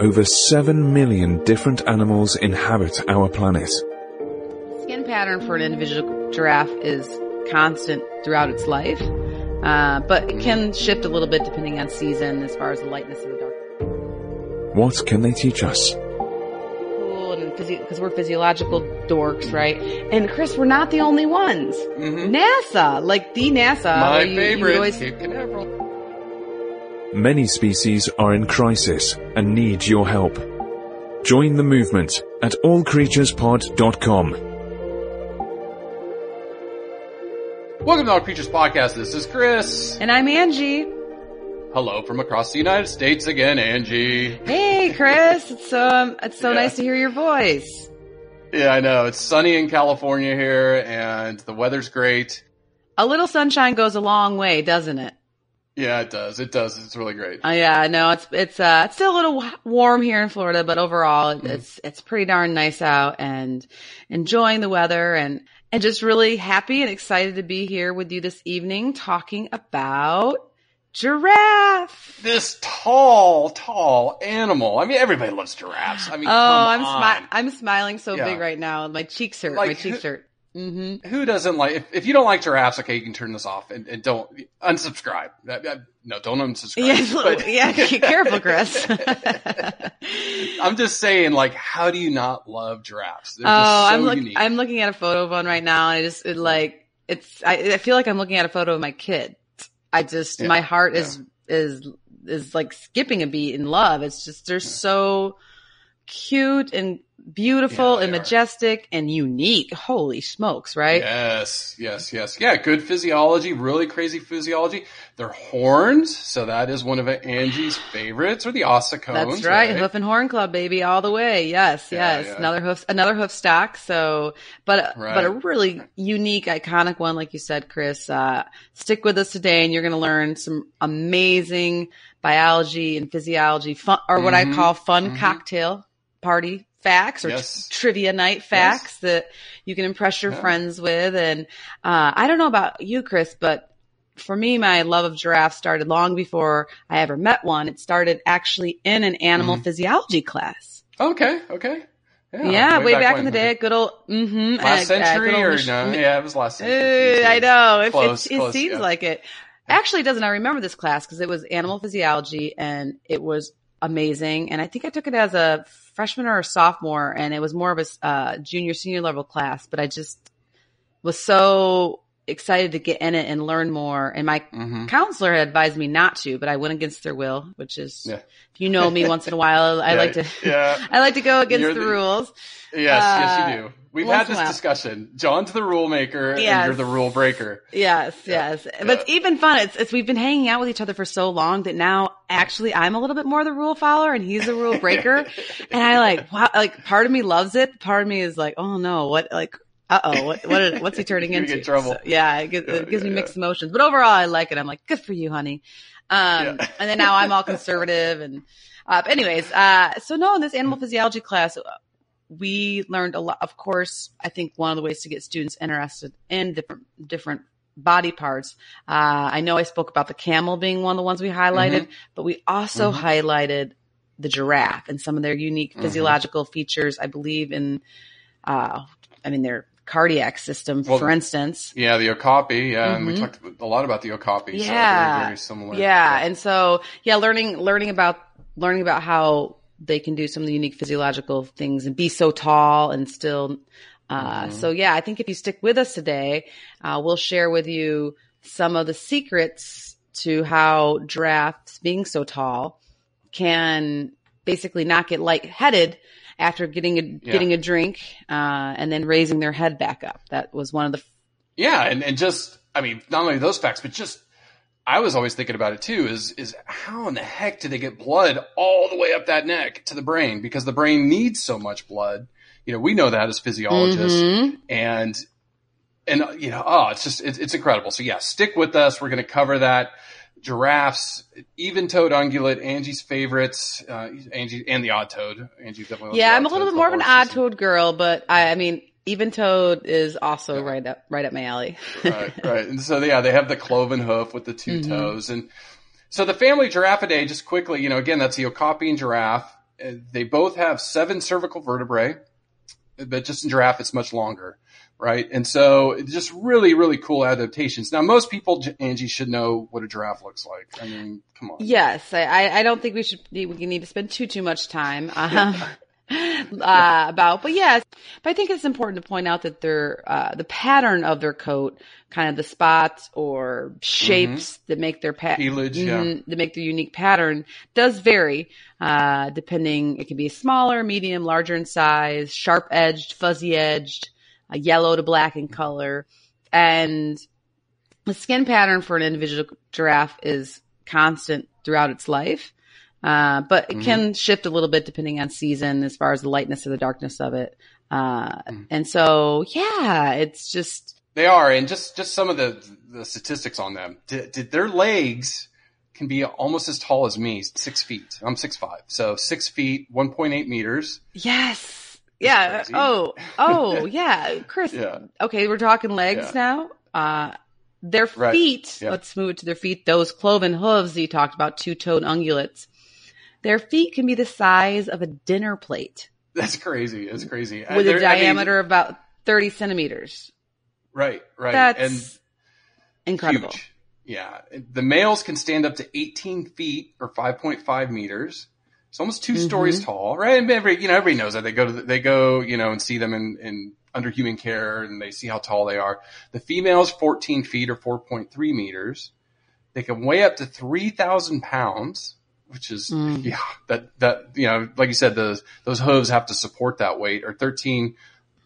Over 7 million different animals inhabit our planet. Skin pattern for an individual giraffe is constant throughout its life, uh, but it can shift a little bit depending on season as far as the lightness of the dark. What can they teach us? Cool, because we're physiological dorks, right? And Chris, we're not the only ones. NASA, like the NASA, My where you- you favorite, always- Cape Canaveral. Many species are in crisis and need your help. Join the movement at allcreaturespod.com. Welcome to All Creatures Podcast. This is Chris. and I'm Angie. Hello from across the United States again, Angie. Hey, Chris, it's so um, it's so Yeah. nice to hear your voice. Yeah, I know. It's sunny in California here and the weather's great. A little sunshine goes a long way, doesn't it? Yeah, it does. It does. It's really great. Oh yeah, no, it's it's uh it's still a little warm here in Florida, but overall Mm-hmm. it's it's pretty darn nice out and enjoying the weather and and just really happy and excited to be here with you this evening talking about giraffe. This tall, tall animal. I mean, everybody loves giraffes. I mean, Oh, I'm smi- I'm smiling so Yeah. big right now. My cheeks hurt. My Like, cheeks who- hurt. Mm-hmm. Who doesn't like, if, if you don't like giraffes, okay, you can turn this off and, and don't unsubscribe. That- that- no, don't unsubscribe. Yeah, be careful, Chris. I'm just saying, like, how do you not love giraffes? They're oh, just so I'm look, unique. I'm looking at a photo of one right now, and I just it, like it's. I, I feel like I'm looking at a photo of my kid. I just Yeah, my heart is is is like skipping a beat in love. It's just they're so cute and beautiful Yeah, and they are. majestic and unique. Holy smokes, right? Yes, yes, yes. Yeah, good physiology, really crazy physiology. They're horns, so that is one of Angie's favorites, or the ossicones. That's right. Hoof and horn club, baby, all the way. Yes, Yeah, yes. yeah. Another hoof, another hoof stock. So, but, Right. but a really unique, iconic one, like you said, Chris. Uh, stick with us today and you're going to learn some amazing biology and physiology fun, or what I Mhm, call fun mhm. cocktail party facts or Yes. t- trivia night facts that you can impress your Yeah. friends with. And, uh, I don't know about you, Chris, but for me, my love of giraffes started long before I ever met one. It started actually in an animal Mhm. physiology class. Okay, okay. Yeah, way, back, in the day, good old, mm-hmm. Last century, or Mich- no? Yeah, it was last century. Uh, I know. It, Close, it, it close, seems yeah. like it. Actually, it doesn't. I remember this class because it was animal physiology and it was amazing. And I think I took it as a freshman or a sophomore and it was more of a uh, junior, senior level class, but I just was so excited to get in it and learn more. And my Mhm. counselor had advised me not to, but I went against their will, which is, Yeah. if you know me once in a while, I Yeah, like to, yeah. I like to go against the, the- rules. Yes, yes, Uh, you do. We've had this discussion. John's the rule maker, and you're the rule breaker. Yes, Yeah, yes. yeah. But it's even fun. It's, it's, we've been hanging out with each other for so long that now actually I'm a little bit more the rule follower and he's the rule breaker. and I like, wow, like part of me loves it. Part of me is like, oh no, what, like, uh oh, what, what, what's he turning into? get trouble. So, yeah, it gives, Yeah, it gives yeah, me yeah. mixed emotions, but overall I like it. I'm like, good for you, honey. Um, Yeah. and then now I'm all conservative and, uh, but anyways, uh, so no, in this animal physiology class, uh, we learned a lot. Of course, I think one of the ways to get students interested in different, different body parts. Uh, I know I spoke about the camel being one of the ones we highlighted, but we also Mhm. highlighted the giraffe and some of their unique Mm-hmm. physiological features. I believe in, uh, I mean, their cardiac system, Well, for instance. Yeah, the okapi. Yeah, and we talked a lot about the okapi. So Mm-hmm. Yeah. very, very similar. Yeah. And so, yeah, learning, learning about, learning about how they can do some of the unique physiological things and be so tall and still, uh, Mm-hmm. so yeah, I think if you stick with us today, uh, we'll share with you some of the secrets to how giraffes being so tall can basically not get lightheaded after getting a, Yeah. getting a drink, uh, and then raising their head back up. That was one of the Yeah, and, and just I mean, not only those facts, but just I was always thinking about it too, is is how in the heck do they get blood all the way up that neck to the brain? Because the brain needs so much blood. You know, we know that as physiologists. Mhm. And and you know, oh, it's just it's, it's incredible. So yeah, stick with us. We're going to cover that. Giraffes, even-toed ungulate, Angie's favorites, uh, Angie and the odd toed. Angie definitely. Yeah, I'm a little bit more of an odd toed girl, but I, I mean, even toed is also right up right up my alley. right, right. And so yeah, they have the cloven hoof with the 2 Mm-hmm. toes, and so the family Giraffidae. Just quickly, you know, again, that's the okapi and giraffe. Uh, They both have seven cervical vertebrae, but just in giraffe, it's much longer, right? And so it's just really, really cool adaptations. Now, most people, Angie, should know what a giraffe looks like. I mean, come on. yes, I, I don't think we should we need to spend too too much time um, uh, about, but yes, but I think it's important to point out that their uh, the pattern of their coat, kind of the spots or shapes that make their pat Mm-hmm. Pelage, yeah. Mhm, that make their unique pattern does vary uh, depending. It can be smaller, medium, larger in size, sharp edged, fuzzy edged, uh, yellow to black in color, and the skin pattern for an individual giraffe is constant throughout its life. Uh, but it can shift a little bit depending on season as far as the lightness or the darkness of it. Uh, and so, yeah, it's just, They are, and just just some of the the statistics on them. Did, did their legs can be almost as tall as me, six feet. I'm six five, so six feet, one point eight meters. yes. Yeah. crazy. Oh, oh, yeah. Chris. Yeah. Okay. We're talking legs Yeah. now. Uh, their Right. feet, Yeah. let's move it to their feet. Those cloven hooves you talked about, two toed ungulates. Their feet can be the size of a dinner plate That's crazy. That's crazy. With a they're- I mean, diameter of about 30 centimeters. right, right, That's and incredible. huge. Yeah, the males can stand up to 18 feet or 5.5 meters. It's almost 2 Mm-hmm. stories tall, right? And every you know everybody knows that they go to the, they go you know and see them in, in under human care and they see how tall they are. The females 14 feet or 4.3 meters. They can weigh up to 3,000 pounds, which is Mm. yeah that that you know like you said those those hooves have to support that weight or 13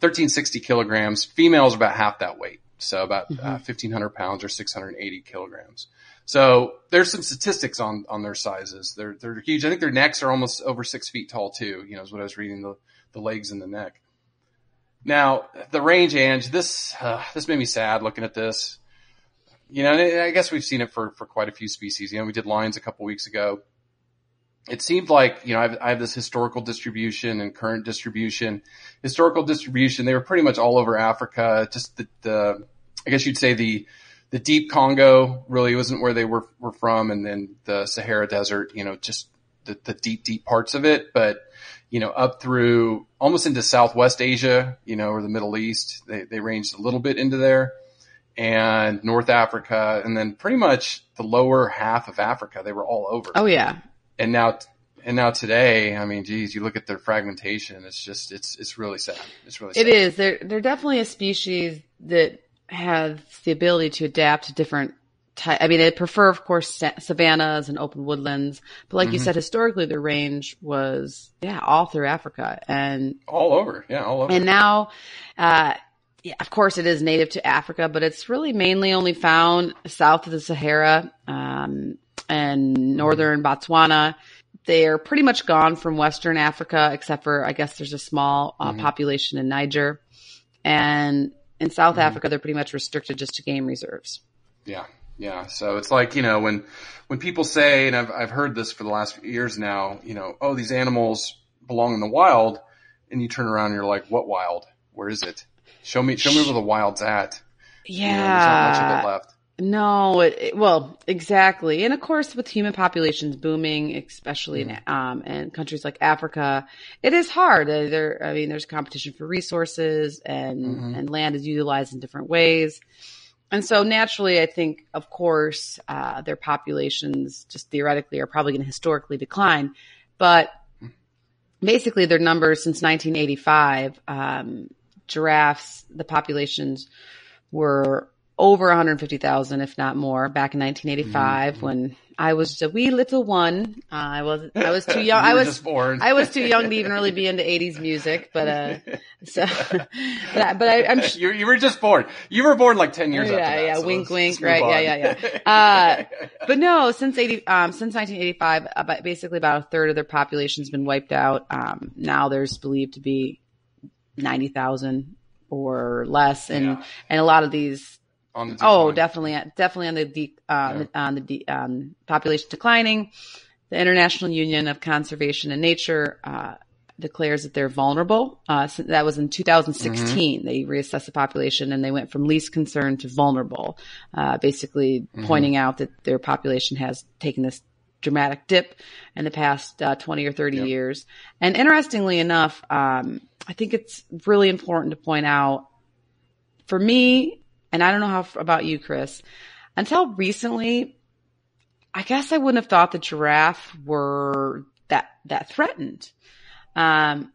1360 kilograms. Females are about half that weight. So about uh, 1500 pounds or 680 kilograms. So there's some statistics on, on their sizes. They're, they're huge. I think their necks are almost over six feet tall too. You know, is what I was reading the, the legs and the neck. Now the range, Ange, this, uh, this made me sad looking at this. You know, I guess we've seen it for, for quite a few species. You know, we did lions a couple weeks ago. It seemed like, you know, I have, I have this historical distribution and current distribution. Historical distribution, they were pretty much all over Africa. Just the, the I guess you'd say the, the deep Congo really wasn't where they were, were from. And then the Sahara Desert, you know, just the, the deep, deep parts of it. But, you know, up through almost into Southwest Asia, you know, or the Middle East, they, they ranged a little bit into there and North Africa. And then pretty much the lower half of Africa, they were all over. Oh yeah. And now, and now today, I mean, geez, you look at their fragmentation. It's just, it's, it's really sad. It's really sad. It is. They're they're definitely a species that has the ability to adapt to different ty- I mean, they prefer, of course, sa- savannas and open woodlands, but like you Mm-hmm. said, historically their range was, yeah, all through Africa. And, all over. Yeah. All over. and now, uh, yeah, of course it is native to Africa, but it's really mainly only found south of the Sahara, um, and northern Botswana. They're pretty much gone from Western Africa, except for, I guess there's a small uh, population in Niger. And in South mm-hmm. Africa, they're pretty much restricted just to game reserves. Yeah. Yeah. So it's like, you know, when, when people say, and I've, I've heard this for the last few years now, you know, oh, these animals belong in the wild. And you turn around and you're like, what wild? Where is it? Show me, show me where the wild's at. Yeah. You know, there's not much of it left. No, it, it- well, exactly. And of course, with human populations booming, especially in, um, in countries like Africa, it is hard. Uh, There, I mean, there's competition for resources and, and land is utilized in different ways. And so naturally, I think, of course, uh, their populations just theoretically are probably going to historically decline. But basically, their numbers since 1985, um, giraffes, the populations were over 150,000, if not more, back in 1985 when I was just a wee little one. Uh, I was I was too young. I was just born. I was too young to even really be into 80s music, but uh, so but I, but I, I'm you, you were just born. You were born like 10 years yeah, after that. yeah, so wink, wink, right? on. Yeah, yeah, yeah. Uh, but no, since eighty, um, since 1985, about basically about a third of their population's been wiped out. Um, now there's believed to be 90,000 or less, and Yeah. and a lot of these On the Oh, definitely, definitely on the de- uh, Yeah. on the de- um, population declining. The International Union of Conservation and Nature uh, declares that they're vulnerable. Uh, so that was in 2016. Mm-hmm. They reassessed the population and they went from least concern to vulnerable, uh, basically Mm-hmm. pointing out that their population has taken this dramatic dip in the past uh, 20 or 30 Yep. years. And interestingly enough, um, I think it's really important to point out for me, and I don't know how about you, Chris, until recently, I guess I wouldn't have thought the giraffe were that that threatened. Um,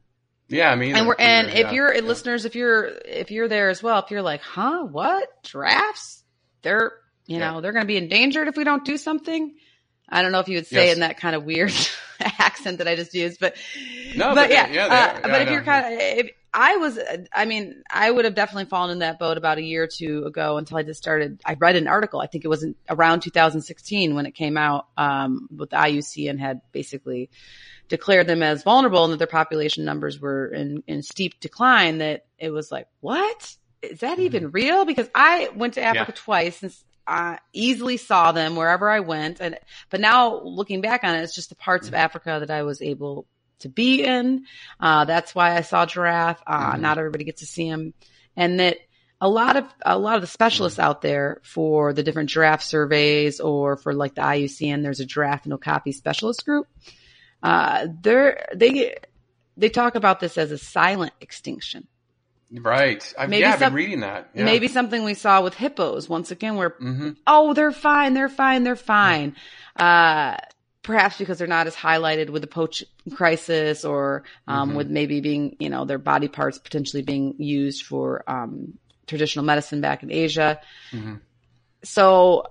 Yeah, I mean, and we're and if you're yeah. listeners, if you're if you're there as well, if you're like, huh, what giraffes? They're you Yeah. know they're going to be endangered if we don't do something. I don't know if you would say Yes. in that kind of weird accent that I just used, but No, but, but yeah, they- yeah, uh, they. Yeah, but if you're kind of, if I was, I mean, I would have definitely fallen in that boat about a year or two ago until I just started. I read an article. I think it was in, around 2016 when it came out um, with the IUCN had basically declared them as vulnerable and that their population numbers were in, in steep decline. That it was like, what is that even real? Because I went to Africa Mm-hmm. Yeah. twice and I easily saw them wherever I went. And, but now looking back on it, it's just the parts Mm-hmm. of Africa that I was able to be in. Uh, that's why I saw giraffe. Uh, Mhm. not everybody gets to see them. And that a lot of, a lot of the specialists out there for the different giraffe surveys or for like the IUCN, there's a giraffe and okapi specialist group. Uh, they're, they, they talk about this as a silent extinction. Right. I've, Maybe yeah, I've been reading that. Yeah. Maybe something we saw with hippos once again, where hmm oh, they're fine, they're fine, they're fine. Uh, perhaps because they're not as highlighted with the poach crisis or, um, Mhm. with maybe being, you know, their body parts potentially being used for, um, traditional medicine back in Asia. hmm So,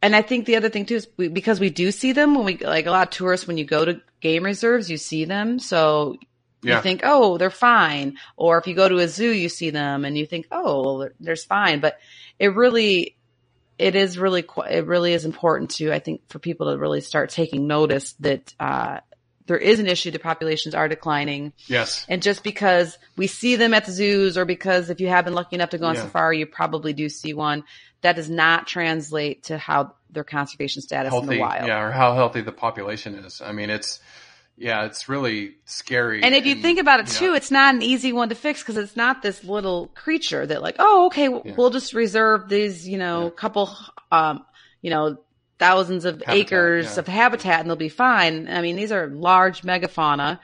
and I think the other thing too is we, because we do see them when we, like a lot of tourists, when you go to game reserves, you see them. So Yeah. you think, oh, they're fine. Or if you go to a zoo, you see them and you think, oh, well, they're, they're fine. But it really, it is really, it really is important to, I think, for people to really start taking notice that, uh, there is an issue. The populations are declining. Yes. And just because we see them at the zoos or because if you have been lucky enough to go on Yeah. safari, you probably do see one, that does not translate to how their conservation status in the wild. Yeah, or how healthy the population is. I mean, it's, yeah, it's really scary. And if you think about it too, know, it's not an easy one to fix because it's not this little creature that like, oh, okay, Yeah. we'll just reserve these, you know, Yeah. couple, um, you know, thousands of Habitat, acres yeah. of habitat and they'll be fine. I mean, these are large megafauna,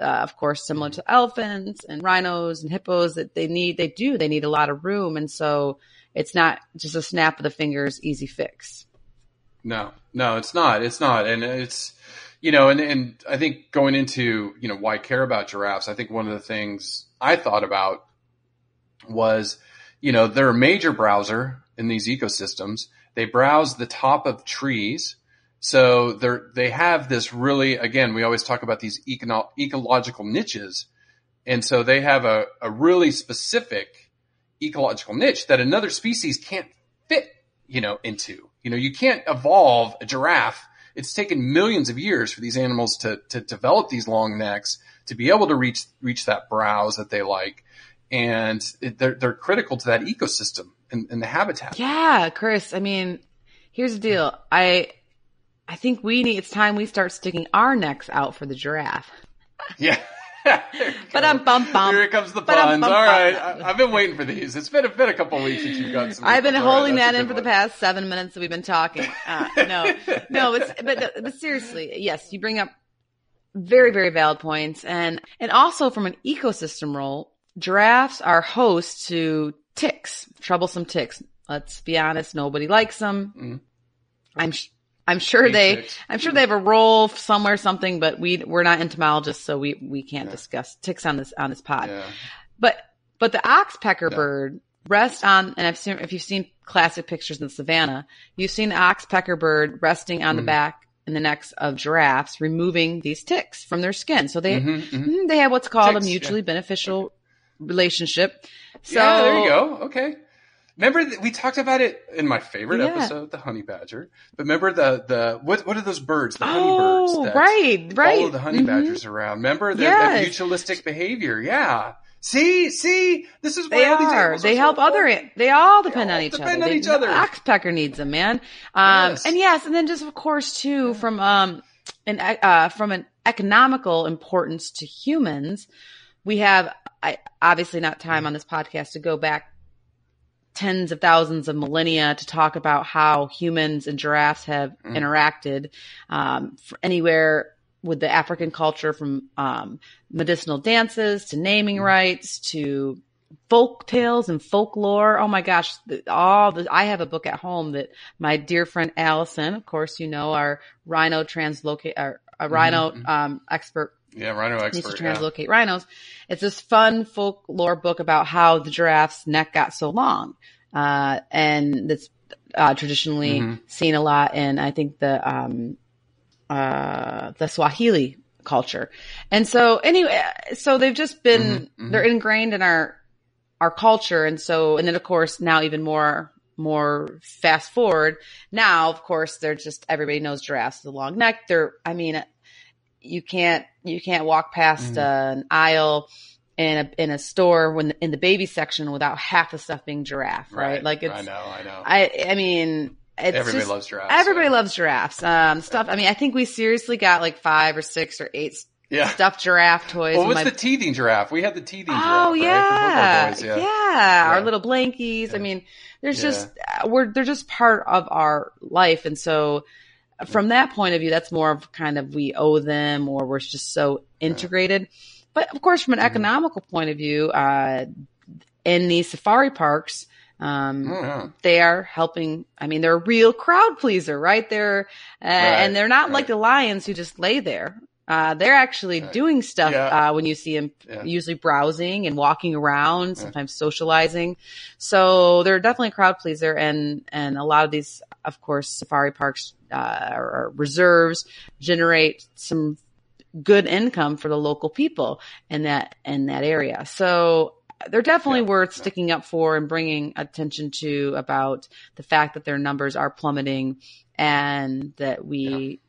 uh, of course, similar to elephants and rhinos and hippos that they need, they do, they need a lot of room. And so it's not just a snap of the fingers, easy fix. No, no, it's not. It's not. And it's, you know, and, and I think going into, you know, why care about giraffes, I think one of the things I thought about was, you know, they're a major browser in these ecosystems. They browse the top of trees. So they're, they have this really, again, we always talk about these econo- ecological niches. And so they have a, a really specific ecological niche that another species can't fit, you know, into. You know, you can't evolve a giraffe. It's taken millions of years for these animals to, to develop these long necks to be able to reach, reach that browse that they like. And it, they're, they're critical to that ecosystem and, and the habitat. Yeah, Chris. I mean, here's the deal. I, I think we need, it's time we start sticking our necks out for the giraffe. Yeah. But I'm bum bum. Here comes the But I'm puns. bum All right, I, I've been waiting for these. It's been a, been a couple weeks since you've got some. I've been All right, holding that's that in for the past seven minutes that we've been talking. Uh, no, no, it's, but, but seriously, yes, you bring up very, very valid points. And, and also from an ecosystem role, giraffes are host to ticks, troublesome ticks. Let's be honest. Nobody likes them. Mhm. I'm, sh- I'm sure they, ticks. I'm sure they have a role somewhere, something, but we, we're not entomologists, so we, we can't discuss ticks on this, on this pod. Yeah. But but the oxpecker No. bird rests on, and I've seen if you've seen classic pictures in the savannah, you've seen the oxpecker bird resting on the Mhm. back and the necks of giraffes, removing these ticks from their skin. So they Mhm, mhm. mhm, they have what's called Ticks, a mutually beneficial relationship. So yeah, there you go. Okay. Remember that we talked about it in my favorite Yeah. episode, the honey badger. But remember the the what what are those birds? The honey Oh, birds. right, right. Follow the honey Mhm. badgers around. Remember the, Yes. that mutualistic behavior? Yeah. See, see, this is why They all these are. They so help other. important. They all depend all on each depend other. on They- each other. The oxpecker needs them, man. Um, Yes. And yes, and then just of course too from um an uh, from an economical importance to humans, we have I, obviously not time on this podcast to go back tens of thousands of millennia to talk about how humans and giraffes have Mm. interacted um, for anywhere with the African culture from um, medicinal dances to naming Mm. rights to folk tales and folklore. Oh my gosh, the, all the, I have a book at home that my dear friend Allison, of course, you know, our rhino translocate, our, a rhino Mhm. um, expert Yeah, rhino expert. needs to expert. yeah. translocate rhinos. It's this fun folklore book about how the giraffe's neck got so long. Uh, and that's, uh, traditionally Mhm. seen a lot in, I think the, um, uh, the Swahili culture. And so anyway, so they've just been, Mhm, mhm. they're ingrained in our, our culture. And so, and then of course now even more, more fast forward. Now, of course, they're just, everybody knows giraffes with a long neck. They're, I mean, you can't, you can't walk past Mhm. uh, an aisle in a, in a store when in the baby section without half the stuff being giraffe, right? Like it's, I know, I know. I, I mean, it's Everybody just- loves giraffes. Everybody so- loves giraffes. Um, stuff. I mean, I think we seriously got like five or six or eight Yeah. stuffed giraffe toys. Well, in what's my- the teething giraffe? We had the teething giraffe. Oh right? Yeah. Boys, yeah, yeah. Our little blankies. I mean, there's Yeah. just uh, we're they're just part of our life, and so from that point of view, that's more of kind of we owe them, or we're just so integrated. But of course, from an Mhm. economical point of view, uh, in these safari parks. Um, yeah. they are helping. I mean, they're a real crowd pleaser, right? They're, uh, and they're not right. like the lions who just lay there. Uh, they're actually Right. doing stuff, Yeah. uh, when you see them Yeah. usually browsing and walking around, sometimes socializing. So they're definitely a crowd pleaser. And, and a lot of these, of course, safari parks, uh, or, reserves generate some good income for the local people in that, in that area. So they're definitely Yeah. worth sticking up for and bringing attention to about the fact that their numbers are plummeting and that we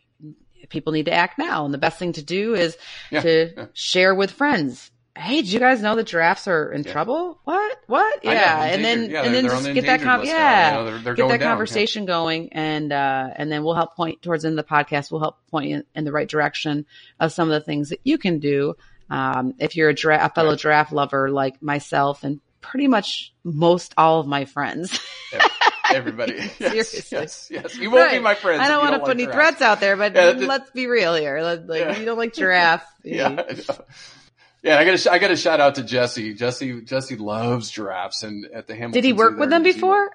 people need to act now. And the best thing to do is Yeah, to yeah. share with friends. Hey, did you guys know that giraffes are in Yeah. trouble? What? What? Yeah, and then Yeah, and then just the get that endangered con- list now. yeah, You know, they're- they're get that down, yeah. conversation going, and uh, and then we'll help point towards the end of the podcast. We'll help point in, in the right direction of some of the things that you can do um, if you're a, giraffe, a fellow Right. giraffe lover like myself and pretty much most all of my friends. Everybody. Yes, Seriously. Yes, yes. You won't be my friends. I don't want to put like any giraffes. threats out there, but Yeah, the- let's be real here. Like, Yeah. you don't like giraffe, Yeah. Yeah, I got to I got to shout out to Jesse. Jesse Jesse loves giraffes, and at the Hamilton. did he work with them before?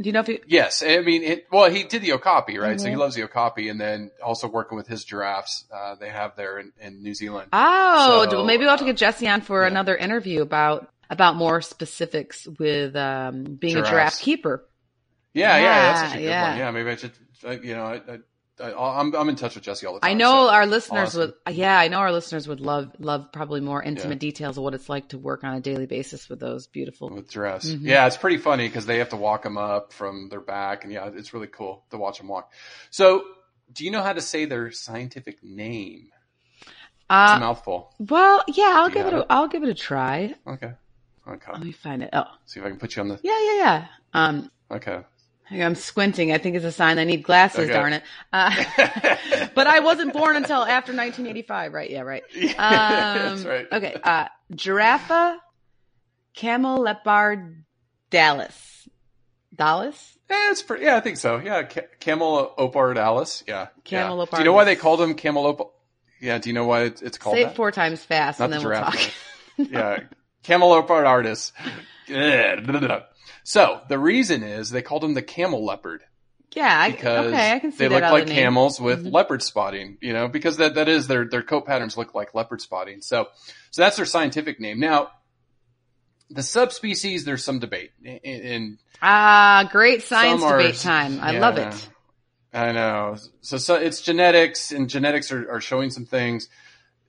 Do you know if he? Yes, I mean, it, well, he did the Okapi, right? So he Mhm. loves the Okapi, and then also working with his giraffes, uh, they have there in, in New Zealand. Oh, So, well, maybe we'll have to get Jesse on for yeah. another interview about about more specifics with um, being a giraffe keeper. Yeah, yeah, that's Yeah, such a good yeah. one. Yeah, maybe I should, uh, you know, I, I, I, I'm I'm in touch with Jesse all the time. I know so our listeners would. Yeah, I know our listeners would love love probably more intimate Yeah. details of what it's like to work on a daily basis with those beautiful. with giraffes. Mhm. Yeah, it's pretty funny because they have to walk them up from their back, and yeah, it's really cool to watch them walk. So, do you know how to say their scientific name? It's a Uh, mouthful. well, yeah, I'll give it. A, it? I'll give it a try. Okay. Okay. Let me find it. Oh, See if I can put you on the. yeah, yeah, yeah. Um, Okay. I'm squinting. I think it's a sign I need glasses, Okay. darn it. Uh, but I wasn't born until after 1985, right? Yeah, right. Um, That's right. Okay. Uh, Giraffa camelopardalis. Dallas? Eh, it's pretty, yeah, I think so. Yeah, ca- Camel Opardalis. Yeah. yeah. Camelopardalis. Do you know why they called him Camel Op? Yeah. Do you know why it's, it's called Say that? four times fast Not and the then we'll giraffe. talk. yeah, camelopard artist. so the reason is they called him the camel leopard yeah, I, because okay, I can see they that look like. Mm-hmm. camels with leopard spotting. You know, because that that is their their coat patterns look like leopard spotting. So so that's their scientific name. Now the subspecies, there's some debate, and Ah, great science are- debate time. I love it. I know. So, so it's genetics, and genetics are, are showing some things.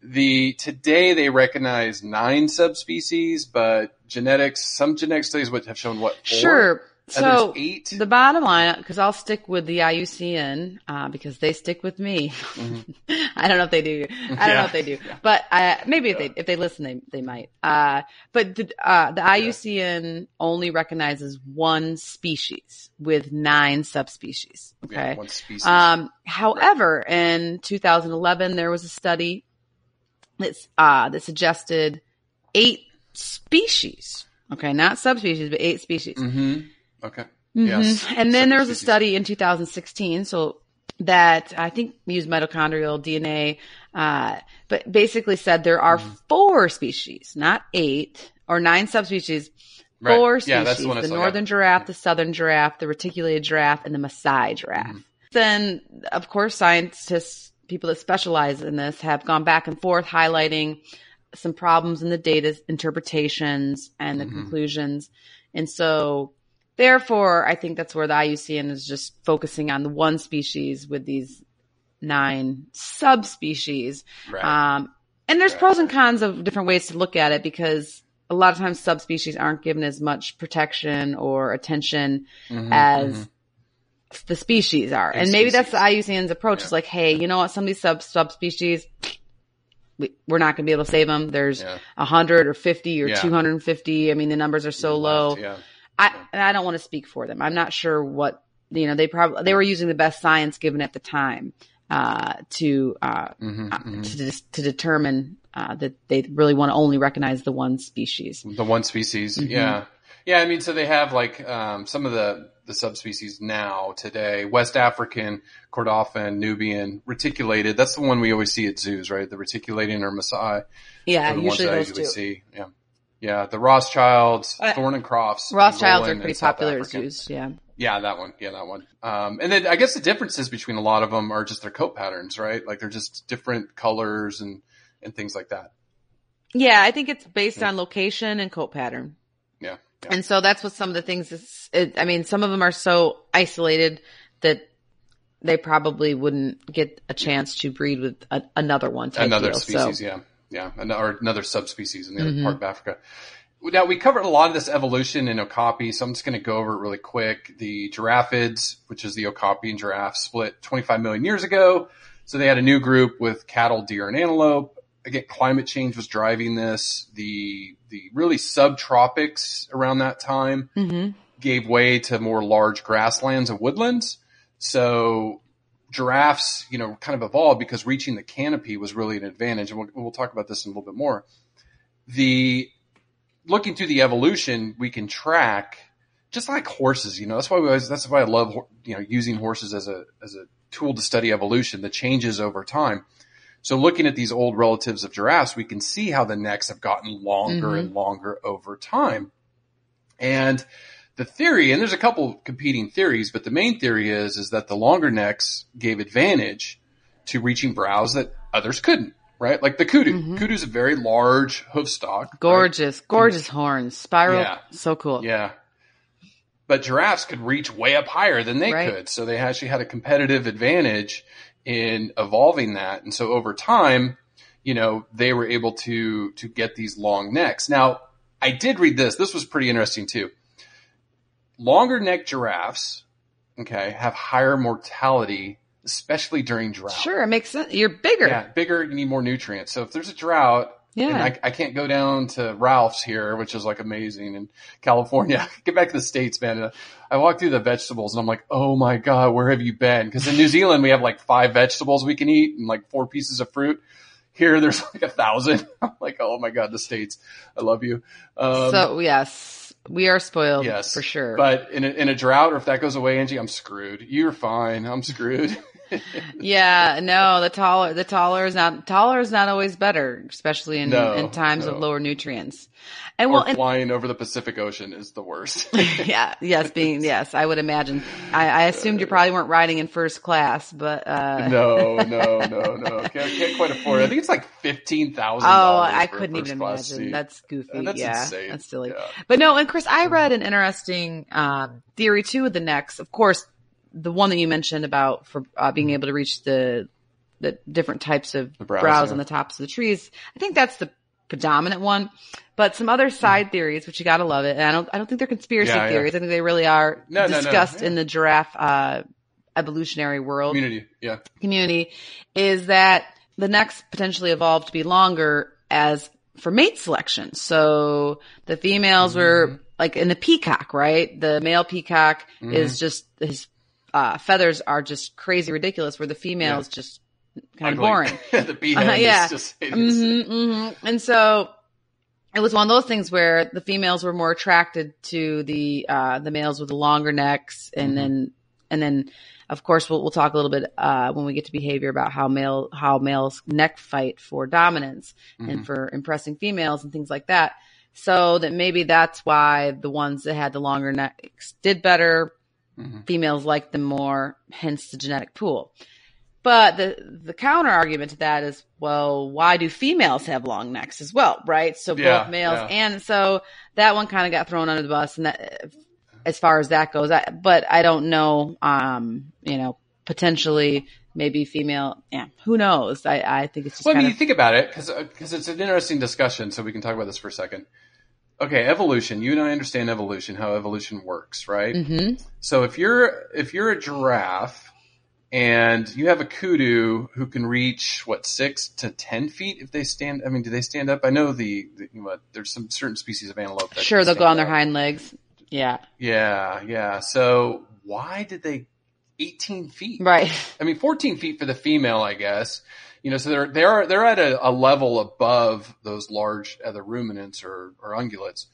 The today they recognize nine subspecies, but genetics, some genetic studies would have shown what? Four? Sure. So eight. the bottom line, because I'll stick with the IUCN uh, because they stick with me. I don't know if they do. I don't Mm-hmm. Yeah. know if they do, but uh, maybe if they if they listen, they they might. Uh, but the, uh, the IUCN only recognizes one species with nine subspecies. Yeah, Okay. one species. Um, however, in 2011, there was a study that's, uh, that suggested eight species. Okay. Not subspecies, but eight species. hmm Okay. Mhm. Yes. And then there was a study in 2016. So that I think used mitochondrial DNA, uh, but basically said there are Mm-hmm. four species, not eight or nine subspecies. Right. Four Yeah, species: the the northern giraffe, the southern giraffe, the reticulated giraffe, and the Maasai giraffe. Mm-hmm. Then, of course, scientists, people that specialize in this, have gone back and forth highlighting some problems in the data interpretations and the Mhm. conclusions. And so, therefore, I think that's where the IUCN is just focusing on the one species with these nine subspecies. Right. Um, and there's Right. pros and cons of different ways to look at it because a lot of times subspecies aren't given as much protection or attention Mhm, as mhm. the species are. A and maybe that's the. IUCN's approach. Yeah. It's like, hey, you know what? Some of these sub subspecies, we, we're not going to be able to save them. There's Yeah. a hundred or 50 or Yeah. 250. I mean, the numbers are so low. Yeah. I, and I don't want to speak for them. I'm not sure what, you know, they probably, they were using the best science given at the time, uh, to, uh, Mhm, uh, mhm. to, to determine, uh, that they really want to only recognize the one species. The one species, Mhm. yeah, yeah. I mean, so they have like um, some of the the subspecies now today: West African, Kordofan, Nubian, reticulated. That's the one we always see at zoos, right? The reticulating or Maasai Yeah, usually those I two. see. Yeah, yeah. The Rothschilds, Uh, Thornicrofts, Rothschilds Angolan, are pretty popular at zoos. Yeah. Yeah, that one. Yeah, that one. Um, and then I guess the differences between a lot of them are just their coat patterns, right? Like they're just different colors and and things like that. Yeah, I think it's based on location and coat pattern. Yeah. And so that's what some of the things is, it, I mean, some of them are so isolated that they probably wouldn't get a chance to breed with a, another one type another deal. species, So, yeah, yeah, An- or another subspecies in the other Mhm. part of Africa. Now we covered a lot of this evolution in Okapi, so I'm just going to go over it really quick. The giraffids, which is the Okapi and giraffe, split 25 million years ago. So they had a new group with cattle, deer, and antelope. Again, climate change was driving this. The the really subtropics around that time Mhm. gave way to more large grasslands and woodlands. So giraffes, you know, kind of evolved because reaching the canopy was really an advantage. And we'll, we'll talk about this in a little bit more. The looking through the evolution, we can track just like horses, you know, that's why we always, that's why I love, you know, using horses as a, as a tool to study evolution, the changes over time. So looking at these old relatives of giraffes, we can see how the necks have gotten longer Mhm. and longer over time. And the theory, and there's a couple competing theories, but the main theory is, is that the longer necks gave advantage to reaching browse that others couldn't, right? Like the kudu. Mhm. Kudu's a very large hoof stock. right? Gorgeous, gorgeous horns. Spiral. Yeah. So cool. Yeah. But giraffes could reach way up higher than they Right. could. So they actually had a competitive advantage in evolving that. And so over time, you know, they were able to, to get these long necks. Now, I did read this. This was pretty interesting too. Longer neck giraffes, okay, have higher mortality, especially during drought. Sure, it makes sense. You're bigger. Yeah, bigger, you need more nutrients. So if there's a drought Yeah. And I, I can't go down to Ralph's here, which is like amazing in California. Get back to the States, man. I walk through the vegetables and I'm like, oh my God, where have you been? Cause in New Zealand, we have like five vegetables we can eat and like four pieces of fruit. Here, there's like a thousand. I'm like, oh my God, the States. I love you. Um, so yes, we are spoiled. yes, for sure. But in a, in a drought or if that goes away, Angie, I'm screwed. You're fine. I'm screwed. Yeah, no, the taller, the taller is not, taller is not always better, especially in, No, in times no. of lower nutrients. And or well, and, flying over the Pacific Ocean is the worst. yeah, yes, being, yes, I would imagine. I, I assumed you probably weren't riding in first class, but, uh, no, no, no, no. Can't, can't quite afford it. I think it's like fifteen thousand. Oh, I couldn't even imagine. That's goofy. Uh, that's yeah, insane. that's silly. Yeah. But no, and Chris, I read an interesting um, theory too with the necks. Of course, the one that you mentioned about for uh, being able to reach the the different types of The on the tops of the trees. I think that's the predominant one. But some other side theories, which you gotta love it, and I don't, I don't think they're conspiracy Yeah, yeah. theories. I think they really are No, no, no. discussed Yeah. in the giraffe uh, evolutionary world Community, yeah. community is that the necks potentially evolved to be longer as for mate selection. So the females were like in the peacock, right? The male peacock is just his uh, feathers are just crazy ridiculous, where the female is just kind of boring. the beehead Uh, yeah. is just hmm hmm And so it was one of those things where the females were more attracted to the uh, the males with the longer necks, and Mm-hmm. then and then of course we'll we'll talk a little bit uh, when we get to behavior about how male how males neck fight for dominance Mm-hmm. and for impressing females and things like that. So that maybe that's why the ones that had the longer necks did better. Mm-hmm. Females like them more, hence the genetic pool. But the the counter argument to that is, well, why do females have long necks as well, right? So both Yeah, males yeah. and so that one kind of got thrown under the bus, and that as far as that goes, I, but I don't know. Um, you know, potentially maybe female. Yeah, who knows? I I think it's just Well, I mean, you think about it because it's an interesting discussion. So we can talk about this for a second. Okay, evolution. You and I understand evolution, how evolution works, right? Mhm. So if you're if you're a giraffe and you have a kudu who can reach what six to ten feet if they stand. I mean, do they stand up? I know the, the you know, there's some certain species of antelope. That sure they'll go on their hind legs. Yeah, Yeah, yeah. So why did they 18 feet? right. I mean, 14 feet for the female, I guess. You know, so they're they're they're at a, a level above those large other ruminants or or ungulates,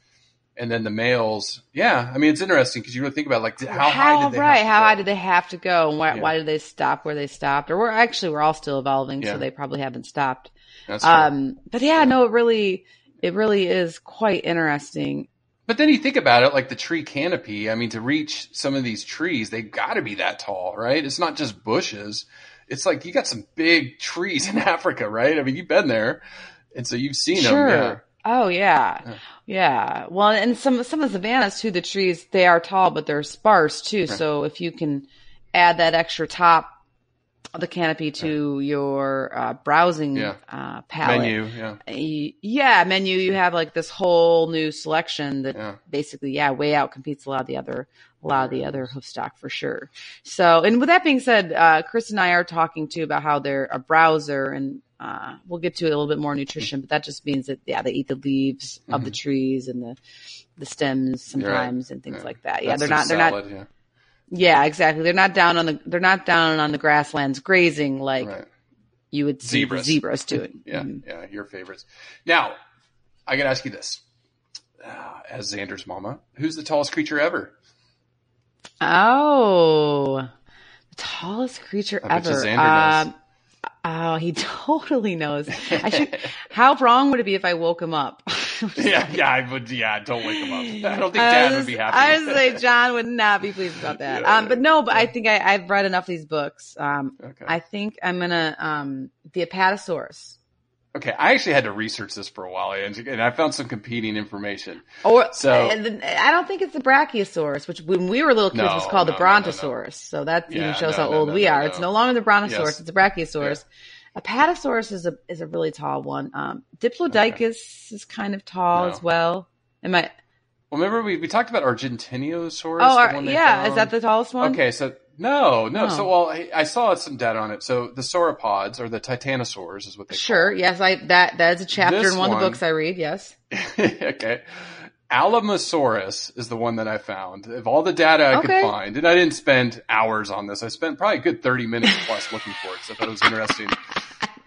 and then the males. Yeah, I mean, it's interesting because you really think about like how, high did they right? have to how high did they have to go, and why, Yeah. why did they stop where they stopped? Or we're actually we're all still evolving, Yeah. so they probably haven't stopped. That's true. Um, but yeah, no, it really, it really is quite interesting. But then you think about it, like the tree canopy. I mean, to reach some of these trees, they've got to be that tall, right? It's not just bushes. It's like you got some big trees in Africa, right? I mean, you've been there, and so you've seen Sure. them. Yeah. Oh yeah. yeah, Well, and some some of the savannas too. The trees they are tall, but they're sparse too. So if you can add that extra top of the canopy to your uh, browsing Yeah. uh, palette, Menu, yeah. yeah, menu, you have like this whole new selection that Yeah. basically, yeah, way out competes a lot of the other, a lot of the other hoof stock for sure. So, and with that being said, uh, Chris and I are talking too about how they're a browser and, uh, we'll get to a little bit more nutrition, but that just means that, yeah, they eat the leaves of the trees and the, the stems sometimes and things Yeah. like that. Yeah, That's they're not, they're not, yeah. yeah, exactly. They're not down on the, they're not down on the grasslands grazing like Right. you would see Zebras. zebras doing. Yeah, Mhm. yeah, your favorites. Now, I gotta ask you this: uh, as Xander's mama, who's the tallest creature ever? Oh, the tallest creature I ever. Um, oh, he totally knows. I should. How wrong would it be if I woke him up? yeah, yeah, I would. Yeah, don't wake him up. I don't think I Dad was- would be happy. I would say John would not be pleased about that. Yeah, um, but no, but I think I, I've read enough of these books. Um, Okay. I think I'm gonna um, the Apatosaurus. Okay, I actually had to research this for a while, and, and I found some competing information. Or So- and then- I don't think it's the Brachiosaurus, which when we were little kids was called no, the no, no, no. Brontosaurus. So that Yeah, even shows no, how no, old no, we no, are. no. It's no longer the Brontosaurus; Yes. it's a Brachiosaurus. Apatosaurus is a is a really tall one. Um, Diplodocus is kind of tall No. as well. Am I? Well, remember we, we talked about Argentinosaurus? Oh, the they yeah. Is that the tallest one? Okay, so No, no. Oh. So, well, I, I saw some data on it. So the sauropods or the titanosaurs is what they Sure. Yes, I that that is a chapter This in one, of the books I read. Yes. okay. Alamosaurus is the one that I found. Of all the data I Okay. could find, and I didn't spend hours on this. I spent probably a good 30 minutes plus looking for it. So I thought it was interesting.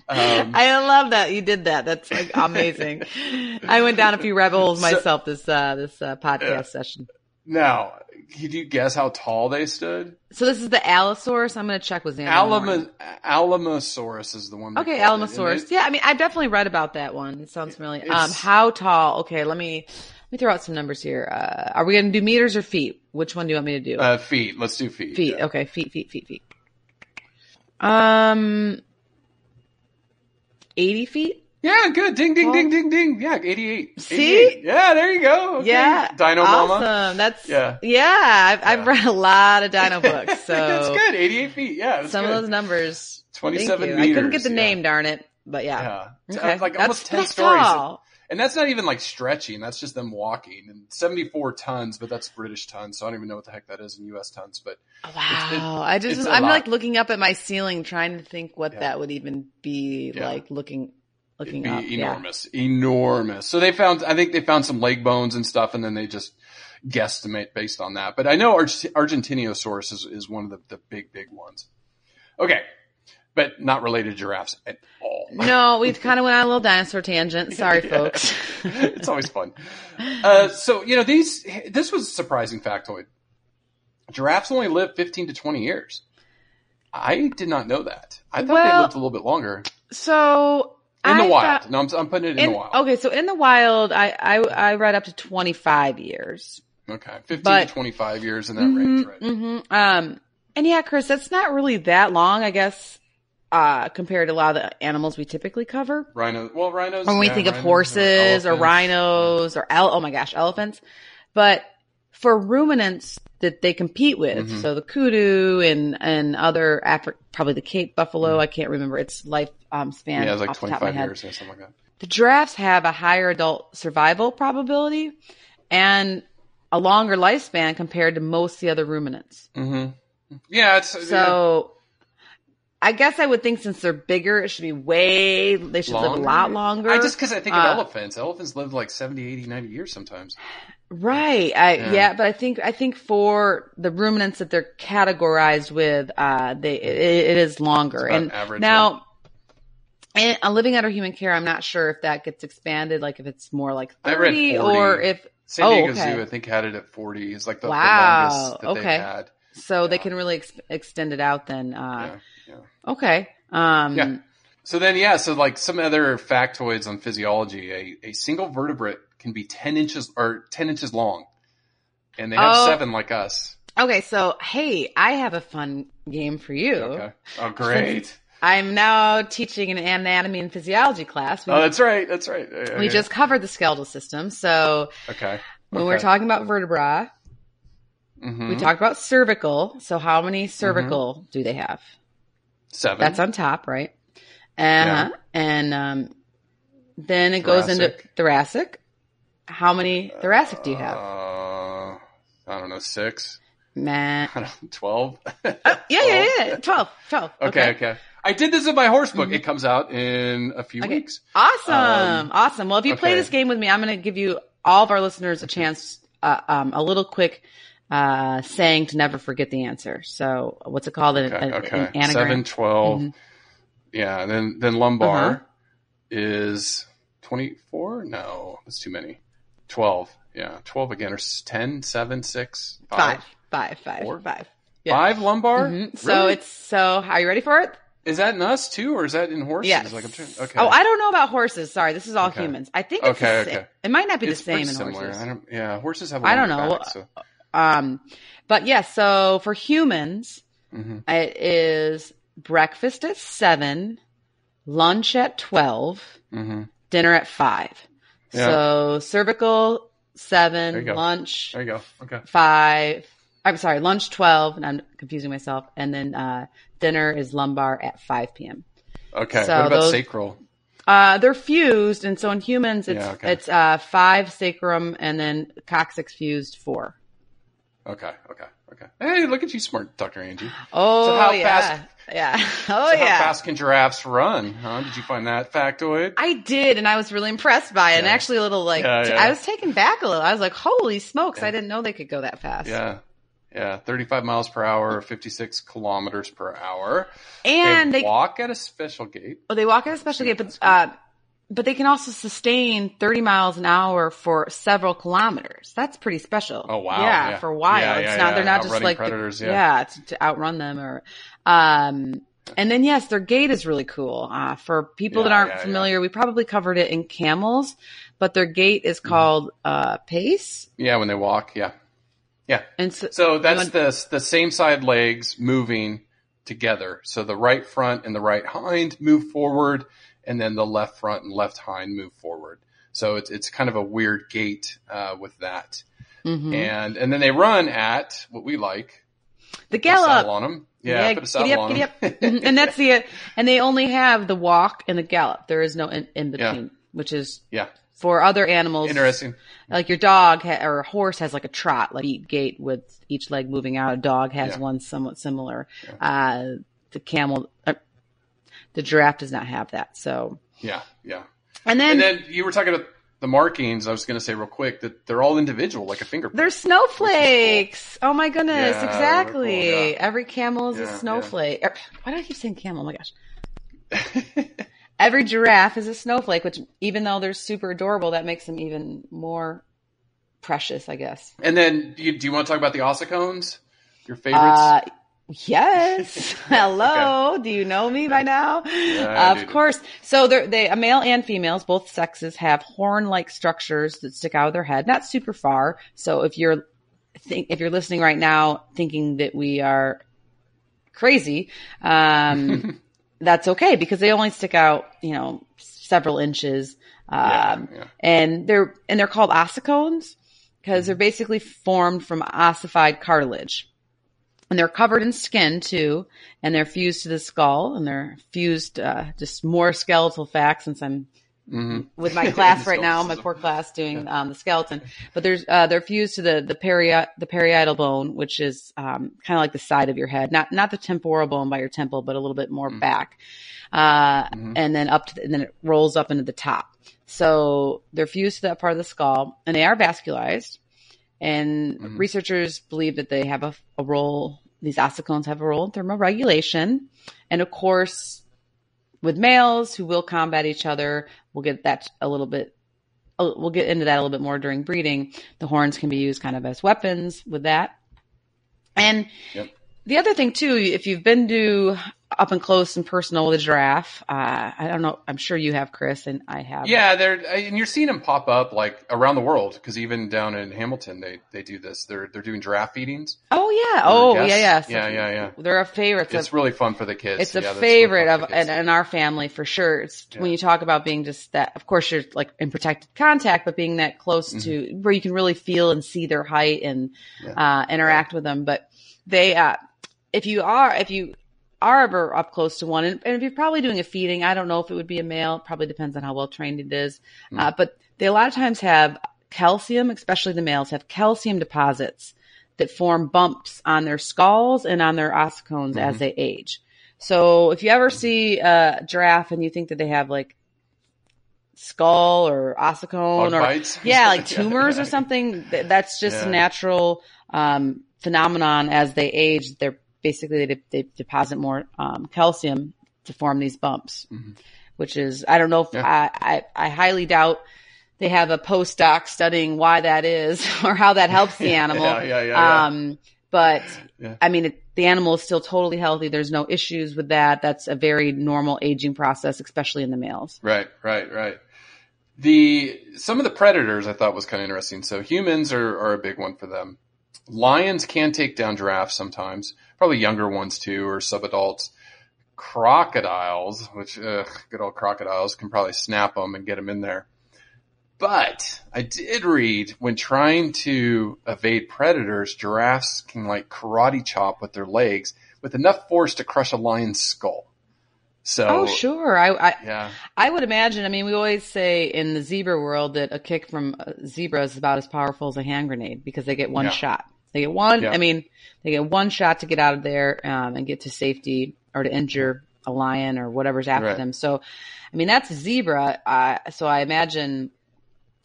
Um, I love that you did that. That's like amazing. I went down a few rabbit holes So- myself this uh this uh, podcast session. Now, could you guess how tall they stood? So this is the Allosaurus. I'm going to check with Xander. Alamo, Alamosaurus is the one. Okay, called it. And Alamosaurus. they- Yeah, I mean, I've definitely read about that one. It sounds familiar. Um, how tall? Okay, let me let me throw out some numbers here. Uh, are we going to do meters or feet? Which one do you want me to do? Uh, feet. Let's do feet. feet. yeah. Okay, feet, feet, feet, feet. Um, eighty feet. Yeah, good. Ding, ding, ding, ding, ding. Yeah, 88. See? 88. Yeah, there you go. Okay. Yeah, Dino awesome. Mama. That's Yeah. yeah. I've, I've read a lot of dino books, so that's good. 88 feet. Yeah, some good. of those numbers. thank 27 you. I couldn't get the yeah. name, darn it. But yeah, Yeah. Okay. Like That's- almost 10 that's stories. tall. And that's not even like stretching. That's just them walking. And 74 tons, but that's British tons. So I don't even know what the heck that is in US tons. But oh, Wow. I just, I'm lot. like looking up at my ceiling trying to think what Yeah. that would even be Yeah. like looking, looking up. be Yeah. enormous. Enormous. So they found, I think they found some leg bones and stuff and then they just guesstimate based on that. But I know Arg- Argentinosaurus is, is one of the, the big, big ones. Okay. But not related to giraffes at all. No, we've kind of went on a little dinosaur tangent. Sorry, Yeah. folks. it's always fun. Uh, so, you know, these, this was a surprising factoid. Giraffes only live 15 to 20 years. I did not know that. I thought they lived a little bit longer. So In the I wild. thought- no, I'm, I'm putting it in, in- the wild. Okay, so in the wild, I, I, I read up to 25 years. Okay. 15 But- to 25 years in that range, right? hmm Um, and yeah, Chris, that's not really that long, I guess, uh, compared to a lot of the animals we typically cover. Rhino. Well, rhinos. When we yeah, think of horses or elephants. rhinos or el- oh my gosh, elephants. But for ruminants that they compete with, Mhm. so the kudu and and other Afri- probably the Cape buffalo, I can't remember its life um, span. Mm-hmm. Yeah, it was like off the top of my 25 head. years or something like that. The giraffes have a higher adult survival probability and a longer lifespan compared to most of the other ruminants. hmm Yeah, it's So I guess I would think since they're bigger, it should be way, they should live a lot longer. I just because I think of Uh, elephants. Elephants live like 70, 80, 90 years sometimes. Right. I, Yeah. yeah. but I think I think for the ruminants that they're categorized with, uh, they it, it is longer. And average, now, and uh, living under human care, I'm not sure if that gets expanded, like if it's more like 30 40. or if San Oh, Diego okay. Zoo, I think, had it at 40. It's like the, the Wow, longest that okay. they've had. so they can really ex- extend it out. Then, uh, Yeah, yeah. okay. Um, Yeah. So then, yeah, so like some other factoids on physiology, a, a single vertebrate can be 10 inches or 10 inches long. And they have Oh. seven like us. Okay. So, hey, I have a fun game for you. Okay. Oh, great. I'm now teaching an anatomy and physiology class. We, Oh, that's right. That's right. we just covered the skeletal system. So, okay. When Okay. we're talking about vertebra, Mhm. we talked about cervical. So how many cervical do they have? Seven. That's on top, right? Uh-huh. And um, then it goes into Thoracic. thoracic. How many thoracic do you have? Uh, I don't know, six. Nah. Twelve. Yeah, yeah, yeah. 12. 12. Okay, okay. I did this in my horse book. It comes out in a few Mm-hmm. Okay. weeks. Awesome. Um, awesome. Well, if you play this game with me, I'm going to give you all of our listeners a chance, uh, um, a little quick uh, saying to never forget the answer. So what's it called? Okay, an- okay. an anagram. Seven, 12. Mhm. Yeah, and then then lumbar Uh-huh. is twenty four. No, that's too many. Twelve. Yeah, twelve again, or 10, 7, 6, Five. Five. Five. Four? Five. Yeah. Five lumbar. Mhm. So Really? it's so. Are you ready for it? is that in us too, or is that in horses? Yes. Like I'm trying. Okay. Oh, I don't know about horses. Sorry, this is all Okay. humans. I think it's Okay, the same. okay. It might not be it's the same in similar. horses. I don't. Yeah, horses have. a I don't know. back, so. Um, but yeah. So for humans, Mhm. it is breakfast at seven, lunch at twelve, Mhm. dinner at five. Yeah. So cervical seven, lunch There you go. Okay. five. I'm sorry, lunch twelve, and I'm confusing myself. And then uh, dinner is lumbar at five p.m. Okay. So what about those- sacral? Uh, they're fused, and so in humans, it's Yeah, okay. it's uh, five sacrum and then coccyx fused four. Okay. Okay. Okay. Hey, look at you, smart Dr. Angie. Oh, So how yeah. fast- Yeah. Oh, So yeah. How fast can giraffes run? Huh? Did you find that factoid? I did, and I was really impressed by it. And actually, a little like Yeah, yeah. I was taken back a little. I was like, "Holy smokes! I didn't know they could go that fast." yeah. Yeah. 35 miles per hour, 56 kilometers per hour. and they, they walk at a special gait. well, they walk at a special gait, but uh, but they can also sustain thirty miles an hour for several kilometers. That's pretty special. Oh, wow. Yeah, Yeah. for a while. Yeah, it's not. yeah. They're not just like the- predators, yeah. to, to outrun them or. Um, and then yes, their gait is really cool. Uh, for people that aren't familiar, we probably covered it in camels, but their gait Mm-hmm. is called uh, pace. Yeah. When they walk. Yeah. Yeah. And so, So that's You the the same side legs moving together. So the right front and the right hind move forward, and then the left front and left hind move forward. So it's it's kind of a weird gait uh, with that, Mhm. and and then they run at what we like. the gallop. on them. Yeah, put a saddle giddy up, on giddy up. Mhm. and that's the and they only have the walk and the gallop. There is no in, in Yeah. between, which is yeah, for other animals. interesting. Like your dog ha- or a horse has like a trot, like beat gait with each leg moving out. A dog has Yeah. one somewhat similar. Uh, the camel, uh, the giraffe does not have that. So, Yeah, yeah. and then, And then you were talking about the markings. I was going to say real quick that they're all individual, like a fingerprint. They're snowflakes. Oh my goodness. Yeah, exactly. cool, yeah. Every camel is Yeah, a snowflake. Er, Why do I keep saying camel? Oh my gosh. Every giraffe is a snowflake, which even though they're super adorable, that makes them even more precious, I guess. and then do you, do you want to talk about the ossicones? Your favorites? Uh, yes. Hello. Do you know me by now? I of course. So they're, they, a male and females, both sexes have horn-like structures that stick out of their head, not super far. So if you're, think, if you're listening right now thinking that we are crazy, um, that's okay because they only stick out, you know, several inches. Yeah, Um, yeah. and they're, and they're called ossicones because they're basically formed from ossified cartilage and they're covered in skin too, and they're fused to the skull, and they're fused. Uh, just more skeletal facts since I'm Mhm. with my class right now, my poor class doing um, the skeleton. But there's uh, they're fused to the the peri the parietal bone, which is um, kind of like the side of your head, not not the temporal bone by your temple, but a little bit more back, uh, and then up to the, and then it rolls up into the top. So they're fused to that part of the skull, and they are vascularized. And researchers believe that they have a, a role, these ossicones have a role in thermoregulation. And of course, with males who will combat each other, we'll get that a little bit, we'll get into that a little bit more during breeding. The horns can be used kind of as weapons with that. And Yep. The other thing too, if you've been to up and close and personal with a giraffe, uh, I don't know, I'm sure you have, Chris, and I have. Yeah, they're and you're seeing them pop up like around the world because even down in Hamilton they they do this. They're they're doing giraffe feedings. Oh yeah. Oh yeah. Yeah. So Yeah, yeah, yeah. They're a favorite. It's really fun for the kids. it's Yeah, a really favorite fun of in, in our family for sure. It's when you talk about being just that. Of course, you're like in protected contact, but being that close to Mm-hmm. where you can really feel and see their height and uh, interact with them. But they, uh, if you are, if you are ever up close to one, and, and if you're probably doing a feeding, I don't know if it would be a male. Probably depends on how well trained it is. Mm. Uh, but they a lot of times have calcium, especially the males have calcium deposits that form bumps on their skulls and on their ossicones Mm-hmm. as they age. So if you ever see a giraffe and you think that they have like skull or ossicone or yeah, like tumors yeah. or something, that's just Yeah. a natural um, phenomenon as they age. They're basically they, they deposit more um, calcium to form these bumps, which is I don't know if Mm-hmm. Yeah. I, I I highly doubt they have a postdoc studying why that is or how that helps the animal. Yeah, yeah, yeah. Um, but. I mean, it, the animal is still totally healthy. There's no issues with that. That's a very normal aging process, especially in the males. Right, right, right. The some of the predators I thought was kind of interesting. So humans are, are a big one for them. Lions can take down giraffes sometimes, probably younger ones too, or subadults. Crocodiles, which ugh, good old crocodiles, can probably snap them and get them in there. But I did read when trying to evade predators, giraffes can like karate chop with their legs with enough force to crush a lion's skull. So Oh, sure. I, I yeah, I would imagine. I mean, we always say in the zebra world that a kick from a zebra is about as powerful as a hand grenade because they get one Yeah. shot. They get one. Yeah. I mean, they get one shot to get out of there um, and get to safety or to injure a lion or whatever's after Right. them. So, I mean, that's a zebra. Uh, so I imagine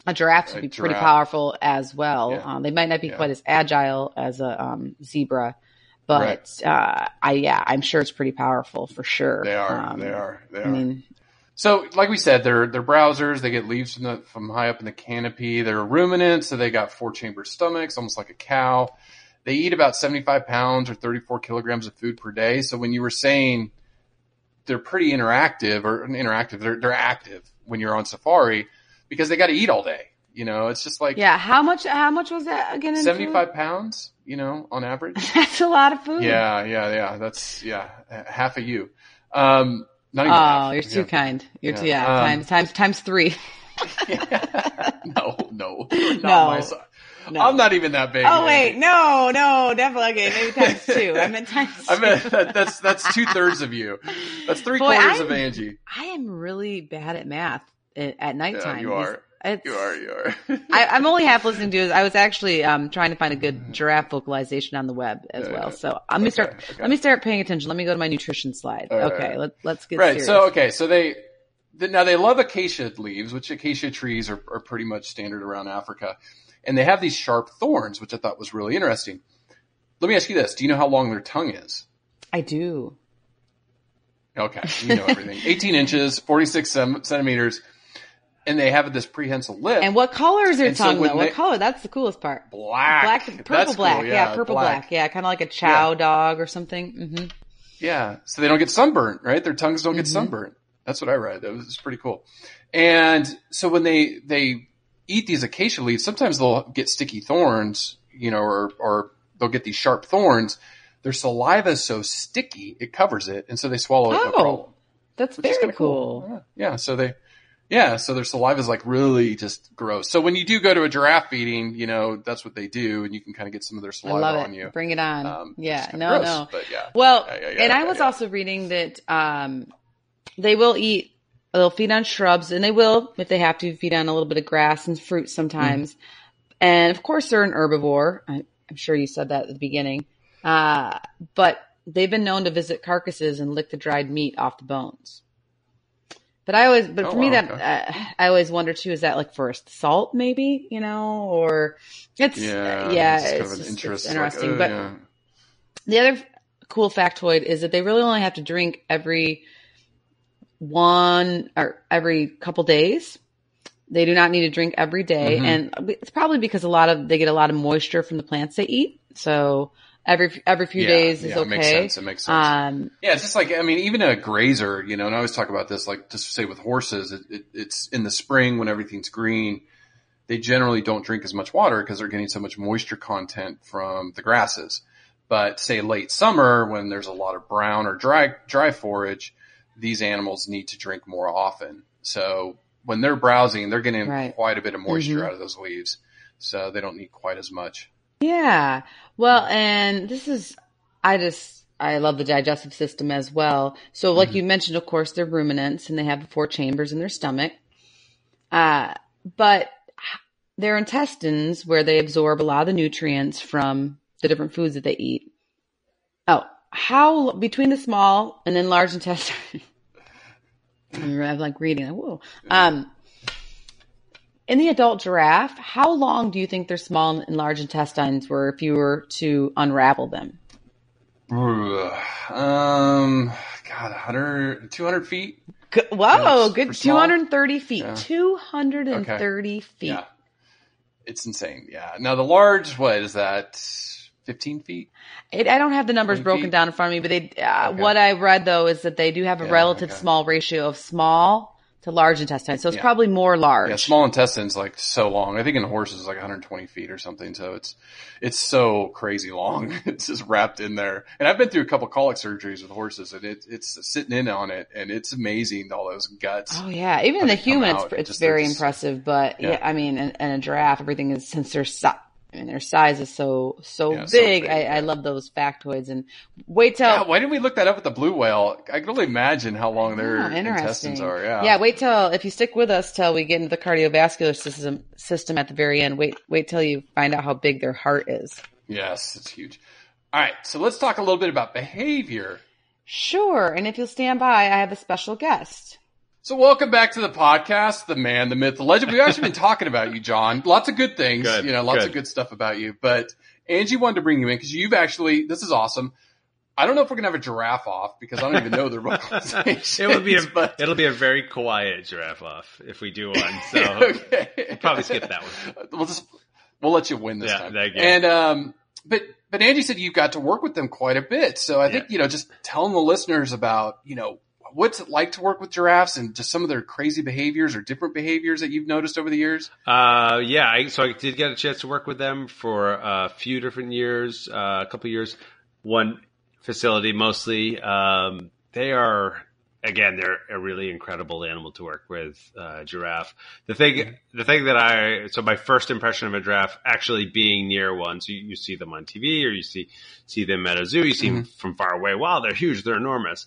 a giraffe would be pretty powerful as well. Yeah. Um, they might not be Yeah. quite as agile as a um, zebra, but Right. uh, I yeah, I'm sure it's pretty powerful for sure. They are. Um, they are. They are. I mean, So, like we said, they're they're browsers. They get leaves from the from high up in the canopy. They're ruminants, so they got four chamber stomachs, almost like a cow. They eat about seventy five pounds or thirty four kilograms of food per day. So, when you were saying they're pretty interactive or interactive, they're they're active when you're on safari because they got to eat all day. You know, it's just like yeah. How much? How much was that again? seventy five pounds. You know, on average. That's a lot of food. yeah, yeah, yeah. That's yeah, half of you. Um, not even Oh, you're too kind. You're too Yeah. yeah. Um, times times times three. no, no, No. my. No. I'm not even that big. Oh wait, no, no, definitely. Okay, maybe times two. I meant times. I two. mean that, that's that's two thirds of you. That's three Boy, quarters I'm- of Angie. I am really bad at math at, at nighttime. you are. It's- You are. You are. I, I'm only half listening to it. I was actually um, trying to find a good giraffe vocalization on the web as Yeah, well. So let me start. okay. Let me start paying attention. Let me go to my nutrition slide. All okay, right. let, let's get right. serious. So okay. So they th- now they love acacia leaves, which acacia trees are, are pretty much standard around Africa, and they have these sharp thorns, which I thought was really interesting. Let me ask you this: Do you know how long their tongue is? I do. Okay, you know everything. 18 inches, 46 centimeters, and they have this prehensile lip. And what color is their And tongue when though? What they- color? That's the coolest part. black, Black, purple, That's cool, black. Yeah, purple, black. Yeah, kind of like a chow dog or something. hmm Yeah, so they don't get sunburnt, right? Their tongues don't get Mm-hmm. sunburnt. That's what I read. That was, was pretty cool. And so when they they eat these acacia leaves, sometimes they'll get sticky thorns, you know, or or they'll get these sharp thorns. Their saliva is so sticky it covers it, and so they swallow it. No. Oh, that's which very kinda cool. Yeah. yeah, so they, yeah, so their saliva is like really just gross. So when you do go to a giraffe feeding, you know, that's what they do, and you can kind of get some of their I saliva love on you. Bring it on. Um, yeah, no, gross, no. But yeah. Well, Yeah, yeah, yeah, and I was also reading that um, they will eat, they'll feed on shrubs, and they will, if they have to, feed on a little bit of grass and fruit sometimes. And of course, they're an herbivore. I, I'm sure you said that at the beginning. Uh, but they've been known to visit carcasses and lick the dried meat off the bones. But I always, but Oh, for me, wow, that okay. uh, I always wonder too: is that like for salt, maybe you know, or it's Yeah, yeah, it's it's, kind of an just- interest. it's like, interesting. oh, but yeah. the other cool factoid is that they really only have to drink every one or every couple days. They do not need to drink every day, Mhm. and it's probably because a lot of they get a lot of moisture from the plants they eat. So every every few Yeah, days is yeah, okay. It makes sense. It makes sense. Um, yeah, it's just like I mean, even a grazer, you know, and I always talk about this, like just say with horses, it, it, it's in the spring when everything's green. They generally don't drink as much water because they're getting so much moisture content from the grasses. But say late summer when there's a lot of brown or dry dry forage, these animals need to drink more often. So when they're browsing, they're getting Right. quite a bit of moisture Mhm. out of those leaves. So they don't need quite as much. Yeah. Well, and this is, I just, I love the digestive system as well. So, like you mentioned, of course, they're ruminants and they have the four chambers in their stomach. Uh, but their intestines, where they absorb a lot of the nutrients from the different foods that they eat. Oh, how between the small and then large intestine? I'm like reading, like, whoa. Um, in the adult giraffe, how long do you think their small and large intestines were if you were to unravel them? Um, God, 100, 200 feet. Good, whoa, good. for small. 230 feet. Yeah. 230 feet. Yeah. It's insane. Yeah. Now the large, what is that? 15 feet? It, I don't have the numbers broken feet? down in front of me, but they, uh, Okay. what I read though is that they do have a Yeah, relative okay. small ratio of small to large intestine. So it's Yeah. probably more large. Yeah. Small intestine's like so long. I think in horses it's like 120 feet or something. So it's, it's so crazy long. it's just wrapped in there. And I've been through a couple colic surgeries with horses and it, it's sitting in on it and it's amazing all those guts. Oh yeah, even the human, out, it's, it's just- very just- impressive. But yeah, Yeah. I mean, and, and a giraffe, everything is since their size. I mean, their size is so so Yeah, so big. big, I. I love those factoids. And wait till Yeah, why didn't we look that up at the blue whale? I can only imagine how long their Oh, intestines are. Yeah. Yeah, wait till if you stick with us till we get into the cardiovascular system system at the very end. Wait, wait till you find out how big their heart is. Yes, it's huge. All right, so let's talk a little bit about behavior. Sure. And if you'll stand by, I have a special guest. So welcome back to the podcast, the man, the myth, the legend. We've actually been talking about you, John. Lots of good things, Good, you know, lots good. of good stuff about you. But Angie wanted to bring you in because you've actually, this is awesome. I don't know if we're gonna have a giraffe off because I don't even know their vocalizations. It will be a, but it'll be a very quiet giraffe off if we do one. So okay. probably skip that one. We'll just we'll let you win this Yeah, time. And um, but but Angie said you've got to work with them quite a bit. So I think Yeah. you know just telling the listeners about you know what's it like to work with giraffes and just some of their crazy behaviors or different behaviors that you've noticed over the years. Uh, yeah, I, so I did get a chance to work with them for a few different years, uh, a couple years. One facility mostly. Um, they are again, they're a really incredible animal to work with. Uh, giraffe. The thing, the thing that I so my first impression of a giraffe actually being near one. So you, you see them on TV or you see see them at a zoo. You see them from far away. Wow, they're huge. They're enormous.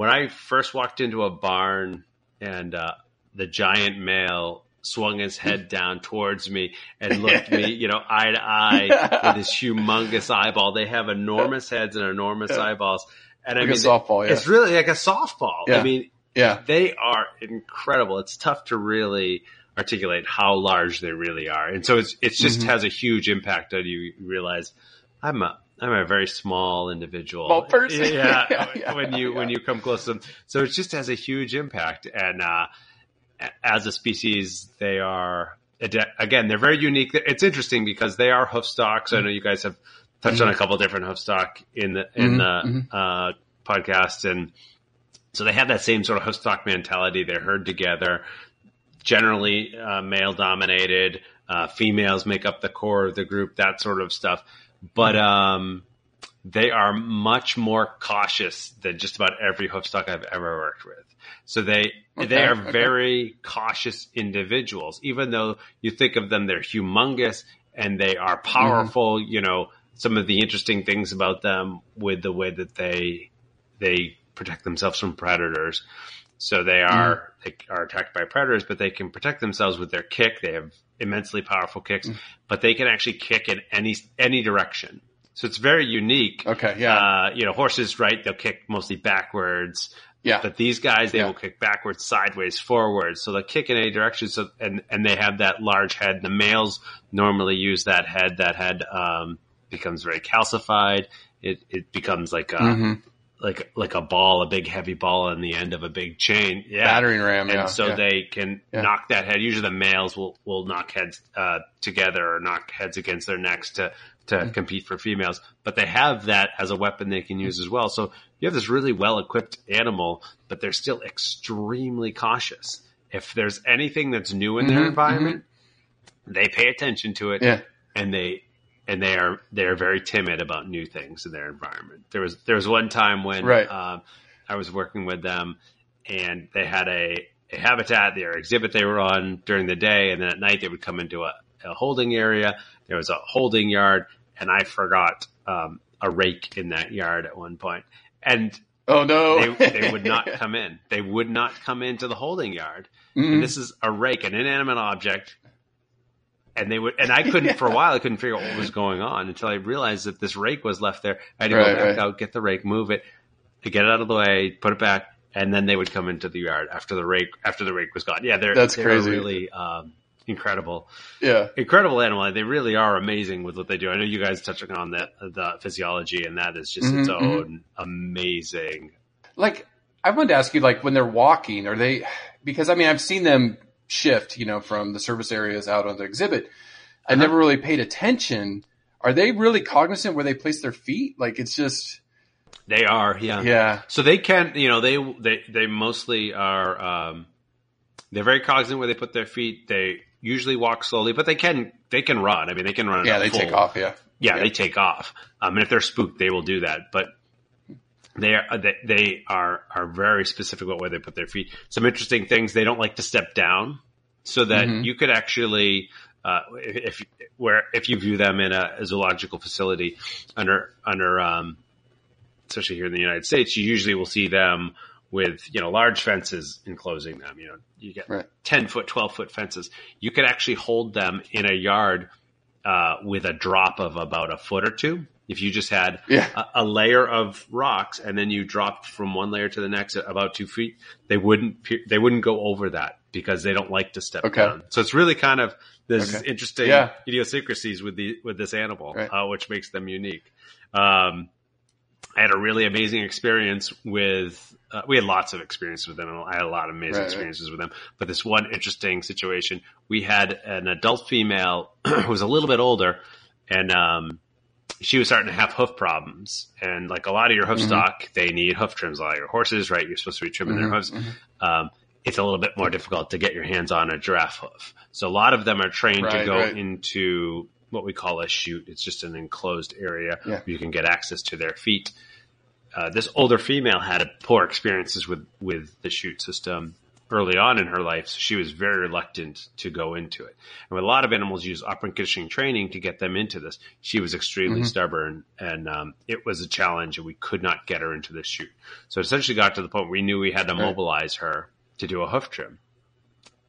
When I first walked into a barn and uh, the giant male swung his head down towards me and looked me, you know, eye to eye with his humongous eyeball. They have enormous heads and enormous eyeballs. And I Like a mean, softball, yeah. it's really like a softball. Yeah. I mean, Yeah, they are incredible. It's tough to really articulate how large they really are. And so it's, it's just Mhm. has a huge impact on you. You realize I'm a, I'm a very small individual. Small person. Yeah. Yeah, yeah, when you, when you come close to them. So it just has a huge impact. And, uh, as a species, they are, again, they're very unique. It's interesting because they are hoof stocks. I know you guys have touched on a couple different hoof stock in the, in Mhm, the, uh, podcast and, so they have that same sort of hoof stock mentality. They're herd together, generally uh, male dominated. Uh, females make up the core of the group, that sort of stuff. But um, they are much more cautious than just about every hoofstock I've ever worked with. So they Okay, they are okay. very cautious individuals, even though you think of them, they're humongous and they are powerful. You know, some of the interesting things about them with the way that they they protect themselves from predators. So they are they are attacked by predators, but they can protect themselves with their kick. They have immensely powerful kicks, but they can actually kick in any any direction. So it's very unique. Okay, yeah. Uh, you know, horses, right? They'll kick mostly backwards. yeah. But these guys, they Yeah. will kick backwards, sideways, forwards. So they'll kick in any direction. So and and they have that large head. The males normally use that head. That head um, becomes very calcified. It it becomes like a Mhm. Like like a ball, a big heavy ball on the end of a big chain. Yeah. Battering ram. and yeah, so yeah. they can Yeah. knock that head. Usually, the males will will knock heads uh, together or knock heads against their necks to to Mm-hmm. compete for females. But they have that as a weapon they can use as well. So you have this really well equipped animal, but they're still extremely cautious. If there's anything that's new in their Mhm, environment, they pay attention to it, Yeah. and they and they are they're very timid about new things in their environment. There was there was one time when Right. um, I was working with them, and they had a, a habitat, their exhibit they were on during the day, and then at night they would come into a, a holding area. There was a holding yard, and I forgot um, a rake in that yard at one point. and Oh no. they they would not come in. They would not come into the holding yard. Mhm. And this is a rake, an inanimate object. And they would, and I couldn't for a while. I couldn't figure out what was going on until I realized that this rake was left there. I had to Right, go back right. out, get the rake, move it, to get it out of the way, put it back, and then they would come into the yard after the rake after the rake was gone. Yeah, they're That's they're crazy. really um, incredible, yeah. incredible animal. They really are amazing with what they do. I know you guys touching on the the physiology, and that is just its Mhm, own amazing. like I wanted to ask you, like when they're walking, are they? Because I mean, I've seen them shift, you know, from the service areas out on the exhibit. I Uh-huh. never really paid attention. Are they really cognizant where they place their feet? Like it's just, They are, yeah. yeah, So they can, you know, they they they mostly are. Um, they're very cognizant where they put their feet. They usually walk slowly, but they can they can run. I mean, they can run. yeah, they full- take off. Yeah, Yeah, Yeah. they take off. Um, and if they're spooked, they will do that. But they are they, they are are very specific about where they put their feet. Some interesting things. They don't like to step down, so that Mhm. you could actually. Uh, if where if you view them in a, zoological facility under under um, especially here in the United States, you usually will see them with you know large fences enclosing them. You know, you get Right. ten foot, twelve foot fences. You could actually hold them in a yard uh, with a drop of about a foot or two. If you just had Yeah. a, a layer of rocks and then you dropped from one layer to the next at about two feet, they wouldn't they wouldn't go over that because they don't like to step Okay. down. So it's really kind of this Okay. interesting Yeah. idiosyncrasies with the with this animal, Right. uh, which makes them unique. Um, I had a really amazing experience with. Uh, we had lots of experience with them, and I had a lot of amazing Right, right. experiences with them. But this one interesting situation, we had an adult female who was a little bit older, and um, she was starting to have hoof problems. And like a lot of your hoof Mm-hmm. stock, they need hoof trims. A lot of your horses, right? You're supposed to be trimming their Mm-hmm. hooves. Um, it's a little bit more difficult to get your hands on a giraffe hoof. So a lot of them are trained to go right. into what we call a chute. It's just an enclosed area Yeah. where you can get access to their feet. Uh, this older female had poor experiences with, with the chute system early on in her life, so she was very reluctant to go into it. And a lot of animals use operant conditioning training to get them into this, she was extremely stubborn, and um, it was a challenge, and we could not get her into the chute. So it essentially got to the point where we knew we had to mobilize her to do a hoof trim.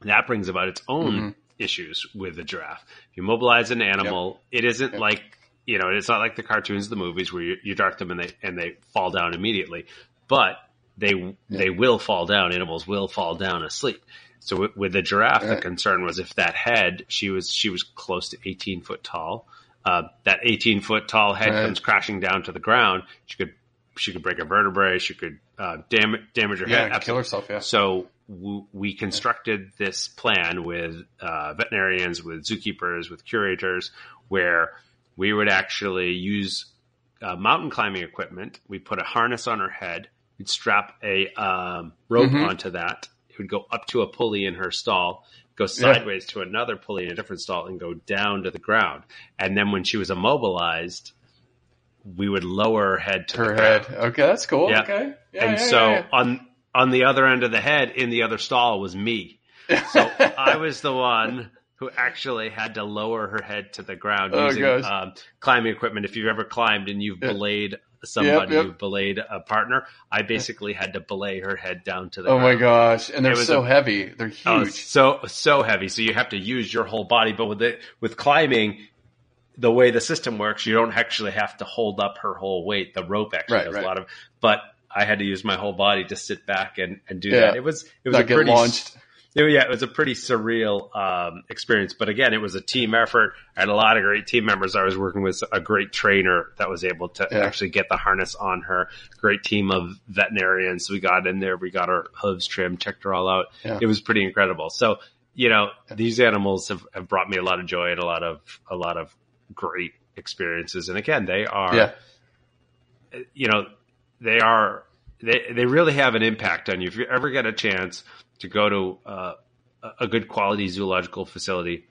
And that brings about its own issues with the giraffe. If you mobilize an animal, it isn't like you know, it's not like the cartoons, the movies where you, you dart them and they and they fall down immediately, but they they will fall down. Animals will fall down asleep. So with, with the giraffe, the concern was if that head, she was she was close to eighteen foot tall. Uh, that eighteen foot tall head Right. comes crashing down to the ground. She could she could break a vertebrae. She could uh, damage damage her Yeah, head. kill herself. Yeah. So w- we constructed this plan with uh, veterinarians, with zookeepers, with curators, where we would actually use uh, mountain climbing equipment. We put a harness on her head. We'd strap a um, rope Mhm. onto that. It would go up to a pulley in her stall, go Yeah. sideways to another pulley in a different stall, and go down to the ground. And then when she was immobilized, we would lower her head to Her the ground. head. Okay, that's cool. Yeah. Okay. Yeah, and yeah, so yeah, on on the other end of the head, in the other stall, was me. So I was the one who actually had to lower her head to the ground Oh, using um, climbing equipment. If you've ever climbed and you've Yeah. belayed somebody, yep. you've belayed a partner, I basically had to belay her head down to the oh ground. my gosh, and they're so a- heavy. They're oh, huge. Oh, so so heavy. So you have to use your whole body. But with it with climbing, the way the system works, you don't actually have to hold up her whole weight. The rope actually Right, does right. a lot of. But I had to use my whole body to sit back and, and do Yeah. that. It was it was Not a pretty launched. It- yeah, it was a pretty surreal um, experience. But again, it was a team effort. I had a lot of great team members. I was working with a great trainer that was able to Yeah. actually get the harness on her. Great team of veterinarians. We got in there. We got her hooves trimmed, checked her all out. Yeah. It was pretty incredible. So you know, these animals have, have brought me a lot of joy and a lot of a lot of great experiences. And again, they are Yeah. you know, they are they they really have an impact on you. If you ever get a chance to go to uh, a- good quality zoological facility,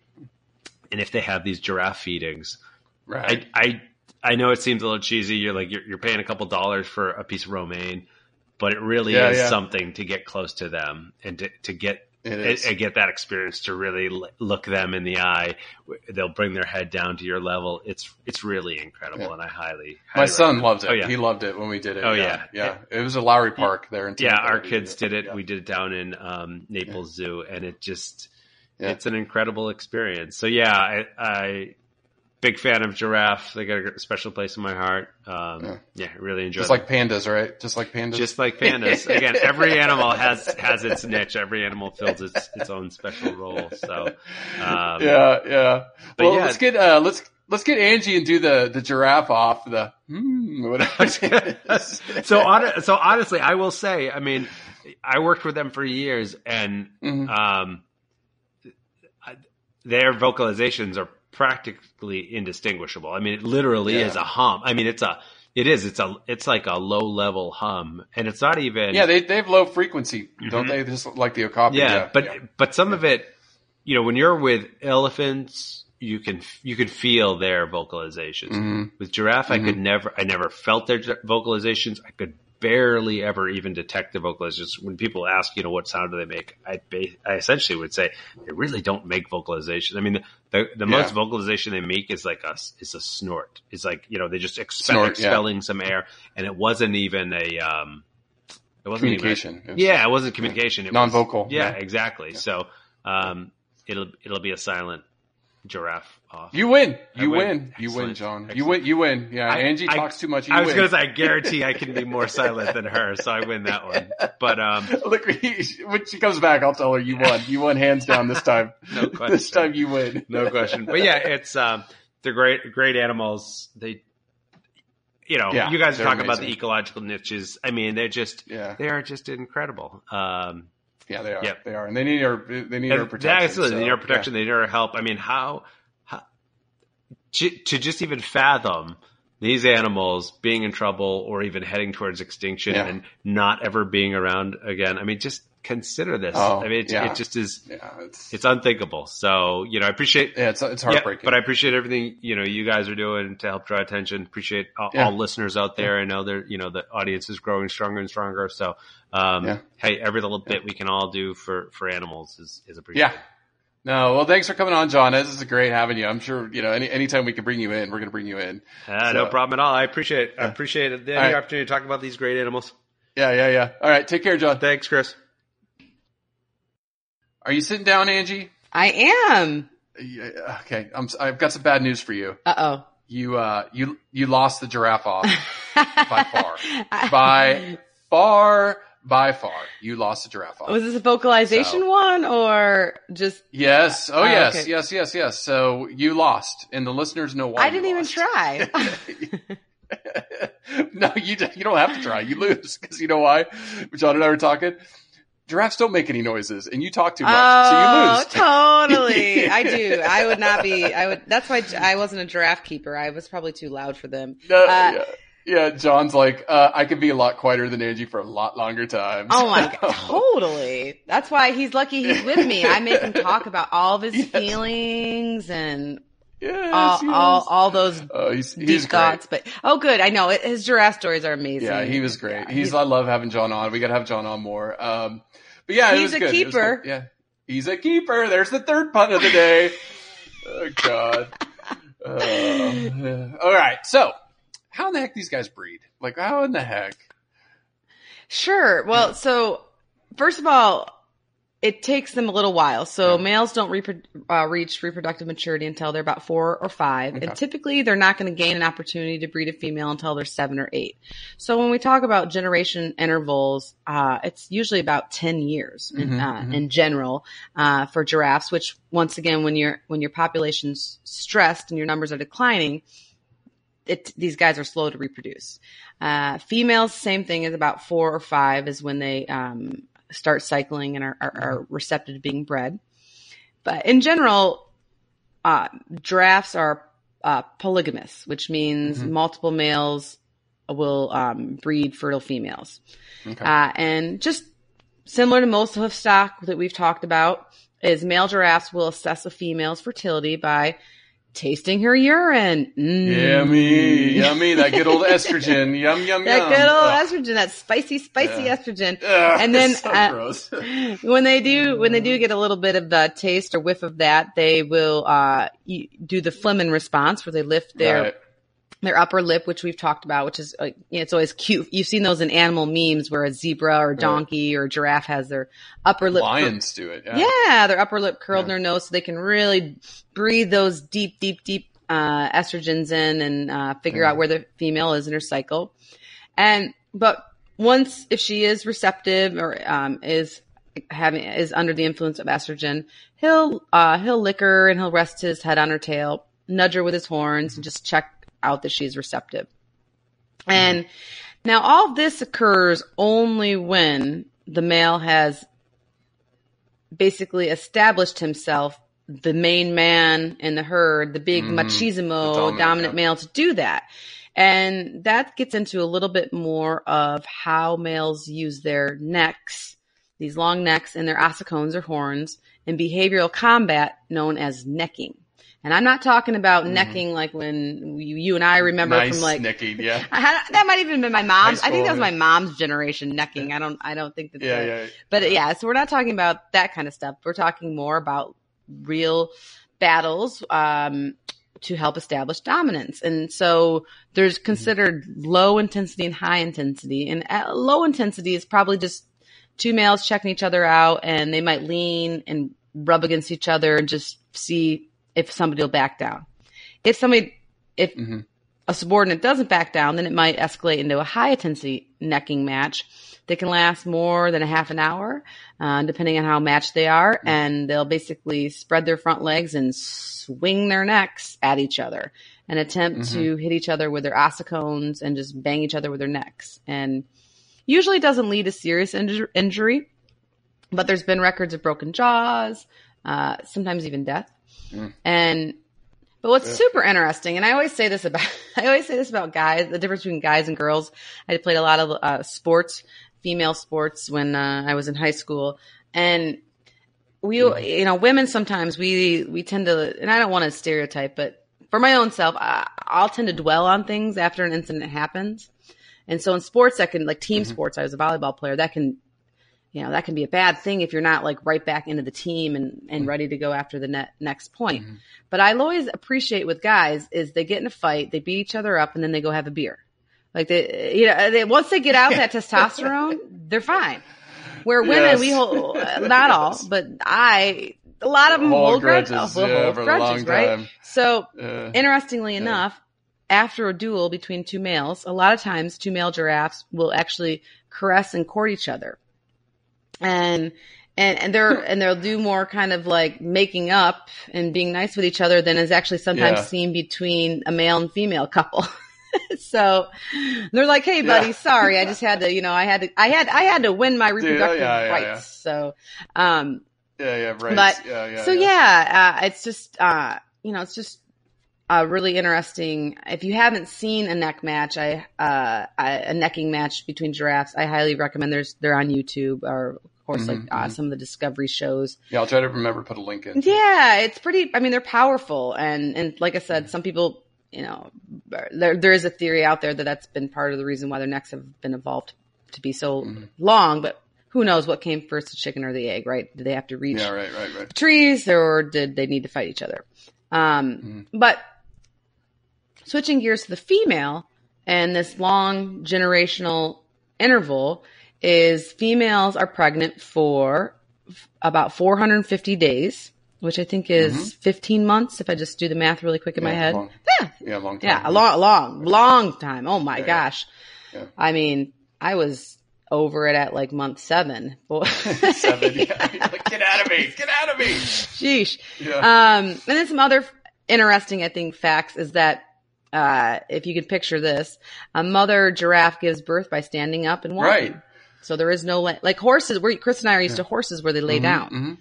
and if they have these giraffe feedings, Right. I I I know it seems a little cheesy. You're like you're, you're paying a couple dollars for a piece of romaine, but it really Yeah, is yeah. something to get close to them and to to get. It And, and get that experience to really look them in the eye. They'll bring their head down to your level. It's it's really incredible, Yeah. and I highly. My son recommend loved it. Oh yeah, He loved it when we did it. Oh, yeah. yeah. Yeah. It was a Lowry Park there in yeah, our kids did it. We did it down in um, Naples Zoo, and it just it's an incredible experience. So yeah, I, I big fan of giraffe. They got a special place in my heart. Um, Yeah. yeah. really enjoy. Just them. like pandas, right? Just like pandas. just like pandas. Again, every animal has has its niche. Every animal fills its its own special role. So um, yeah, yeah. Well, yeah. let's get uh, let's let's get Angie and do the the giraffe off the hmm, whatever. so so honestly, I will say, I mean, I worked with them for years, and Mhm. um, I- their vocalizations are practically indistinguishable. I mean, it literally Yeah. is a hum. I mean, it's a, it is, it's a, it's like a low level hum, and it's not even. yeah, they they have low frequency, don't they? Just like the okapi. yeah, Yeah, but yeah. but some of it, you know, when you're with elephants, you can you can feel their vocalizations. Mhm. With giraffe, I could never, I never felt their vocalizations. I could barely ever even detect the vocalizations. When people ask, you know, what sound do they make, I I essentially would say they really don't make vocalizations. I mean, the the, the most vocalization they make is like a is a snort. It's like you know they just expe- Snort, yeah. expelling some air, and it wasn't even a um, it wasn't even communication. It was yeah, it wasn't communication. It was- Non-vocal, yeah, yeah. exactly. So um, it'll it'll be a silent giraffe off. You win. You win. win. You win, Excellent. John. You win. You win. Yeah. I- Angie I- talks too much. You I was win. to say, I guarantee I can be more silent than her, so I win that one. But um, Look, when she comes back, I'll tell her you won. You won hands down this time. No this time you win. no question. But yeah, it's um, they're great, great animals. They, you know, Yeah, you guys are talking about the ecological niches. I mean, they're just Yeah. they are just incredible. Um, Yeah, they are. Yep. They are, and they need our they need our protection. Absolutely, they need our protection. They need our help. I mean, how to, just even fathom these animals being in trouble or even heading towards extinction Yeah. and not ever being around again. I mean, just consider this. Oh, I mean, it, yeah. it just is. Yeah, it's It's unthinkable. So you know, I appreciate. yeah, it's it's heartbreaking. but I appreciate everything you know you guys are doing to help draw attention. Appreciate all, all listeners out there. I know they're you know the audience is growing stronger and stronger. So um, hey, every little bit we can all do for for animals is is appreciated. yeah. No, well, thanks for coming on, John. This is great having you. I'm sure you know any anytime we can bring you in, we're going to bring you in. Uh, no problem at all. I appreciate it. I appreciate it. the All right. opportunity to talk about these great animals. Yeah, yeah, yeah. All right, take care, John. Thanks, Chris. Are you sitting down, Angie? I am. Yeah, Okay, I'm, I've got some bad news for you. Uh oh You uh you you lost the giraffe off by far, by far, by far. You lost the giraffe off. Was this a vocalization So- one or just? Yes. Oh, Oh, yes. okay. Yes. Yes. Yes. So you lost, and the listeners know why. I didn't even try. no, you don't- you don't have to try. You lose because you know why? John and I were talking. Giraffes don't make any noises, and you talk too much, so you oh, lose. totally. I do. I would not be. I would. That's why I wasn't a giraffe keeper. I was probably too loud for them. No, Uh, yeah. Yeah, John's like, uh, I could be a lot quieter than Angie for a lot longer time. Oh my god, totally. That's why he's lucky he's with me. I make him talk about all of his Yes. feelings and yes, all, yes. all, all those Oh, he's deep he's thoughts. But oh, good. I know it, his giraffe stories are amazing. Yeah, he was great. Yeah, he's, I love having John on. We got to have John on more. Um, but yeah, He's was a good. Keeper. Yeah, he's a keeper. There's the third pun of the day. oh God. Uh, all right. So, how in the heck these guys breed? Like, how in the heck? Sure. Well, so first of all, it takes them a little while. So Yeah. males don't repro- uh, reach reproductive maturity until they're about four or five, Okay. and typically they're not going to gain an opportunity to breed a female until they're seven or eight. So when we talk about generation intervals, uh, it's usually about ten years in, Mhm, uh, mhm. in general uh, for giraffes. Which once again, when your when your population's stressed and your numbers are declining, it, these guys are slow to reproduce. Uh, females, same thing is about four or five is when they um, start cycling and are, are, are receptive to being bred. But in general, uh, giraffes are uh, polygamous, which means Mhm. multiple males will um, breed fertile females. Okay. Uh, and just similar to most hoof stock that we've talked about, is male giraffes will assess a female's fertility by tasting her urine. Mm. Yummy, yummy. That good old estrogen. Yum, yum, That yum. That good old Ugh. estrogen, that spicy, spicy Yeah. estrogen. And then, so uh, when they do, when they do get a little bit of the taste or whiff of that, they will uh, do the Flehmen response, where they lift their Right. Their upper lip, which we've talked about, which is like know, it's always cute. You've seen those in animal memes where a zebra or a donkey or a giraffe has their upper lip. Lions do it. Yeah. yeah, their upper lip curled Yeah. in their nose, so they can really breathe those deep, deep, deep uh, estrogens in and uh, figure Yeah. out where the female is in her cycle. And but once if she is receptive or um, is having is under the influence of estrogen, he'll uh, he'll lick her and he'll rest his head on her tail, nudge her with his horns, and just check out that she's receptive. And now all this occurs only when the male has basically established himself the main man in the herd, the big Mhm. machismo The dominant, dominant, yeah. male to do that. And that gets into a little bit more of how males use their necks, these long necks and their ossicones or horns in behavioral combat known as necking. And I'm not talking about necking like when you, you and I remember Mm-hmm. nice from like necking. Yeah. Had, that might even been my mom's. High I think that was yeah. my mom's generation necking. I don't. I don't think that. Yeah. Yeah. But yeah, so we're not talking about that kind of stuff. We're talking more about real battles um, to help establish dominance. And so there's considered low intensity and high intensity. And at low intensity is probably just two males checking each other out, and they might lean and rub against each other and just see if somebody will back down. If somebody, if a subordinate doesn't back down, then it might escalate into a high intensity necking match. They can last more than a half an hour, uh, depending on how matched they are, and they'll basically spread their front legs and swing their necks at each other and attempt to hit each other with their ossicones and just bang each other with their necks. And usually it doesn't lead to serious inju- injury, but there's been records of broken jaws, uh, sometimes even death. And but what's super interesting, and I always say this about I always say this about guys, the difference between guys and girls. I played a lot of uh, sports, female sports when uh, I was in high school, and we, you know, women sometimes we we tend to, and I don't want to stereotype, but for my own self, I, I'll tend to dwell on things after an incident happens. And so in sports, that can like team sports. I was a volleyball player. That can you know, that can be a bad thing if you're not like right back into the team and, and ready to go after the net, next point. But I always appreciate with guys is they get in a fight, they beat each other up and then they go have a beer. Like they, you know, they, once they get out that testosterone, they're fine. Where women, Yes. we hold, not all, but I, a lot of them Hold hold grudges, grudges, hold yeah, a grudges, right? time. So Uh, interestingly enough, after a duel between two males, a lot of times two male giraffes will actually caress and court each other. And and and they're and they'll do more kind of like making up and being nice with each other than is actually sometimes Yeah. seen between a male and female couple. so they're like, "Hey, buddy, Yeah. sorry, I just had to, you know, I had to, I had, I had to win my reproductive yeah, rights." So, um, yeah, yeah, right. but yeah, yeah, so yeah, uh, it's just uh, you know, it's just uh, really interesting. If you haven't seen a neck match, I, uh, I a necking match between giraffes, I highly recommend. There's they're on YouTube or course like uh, some of the Discovery shows. Yeah, I'll try to remember to put a link in. Yeah, it's pretty. I mean, they're powerful, and and like I said, some people, you know, there there is a theory out there that that's been part of the reason why their necks have been evolved to be so long, but. Who knows what came first, the chicken or the egg, right? Did they have to reach Yeah, right, right, right. trees or did they need to fight each other? Um, But switching gears to the female and this long generational interval is females are pregnant for f- about 450 days, which I think is 15 months if I just do the math really quick in my head. long. Yeah, Yeah, long time. yeah, a long, long, long time. Oh my yeah. gosh. Yeah. I mean, I was over it at like month seven. Seven. Yeah. Like, get out of me! Get out of me! Sheesh. Yeah. Um, and then some other interesting, I think, facts is that uh, if you could picture this, a mother giraffe gives birth by standing up and walking. Right. So there is no la- like horses. Where Chris and I are used to horses where they lay down, mhm.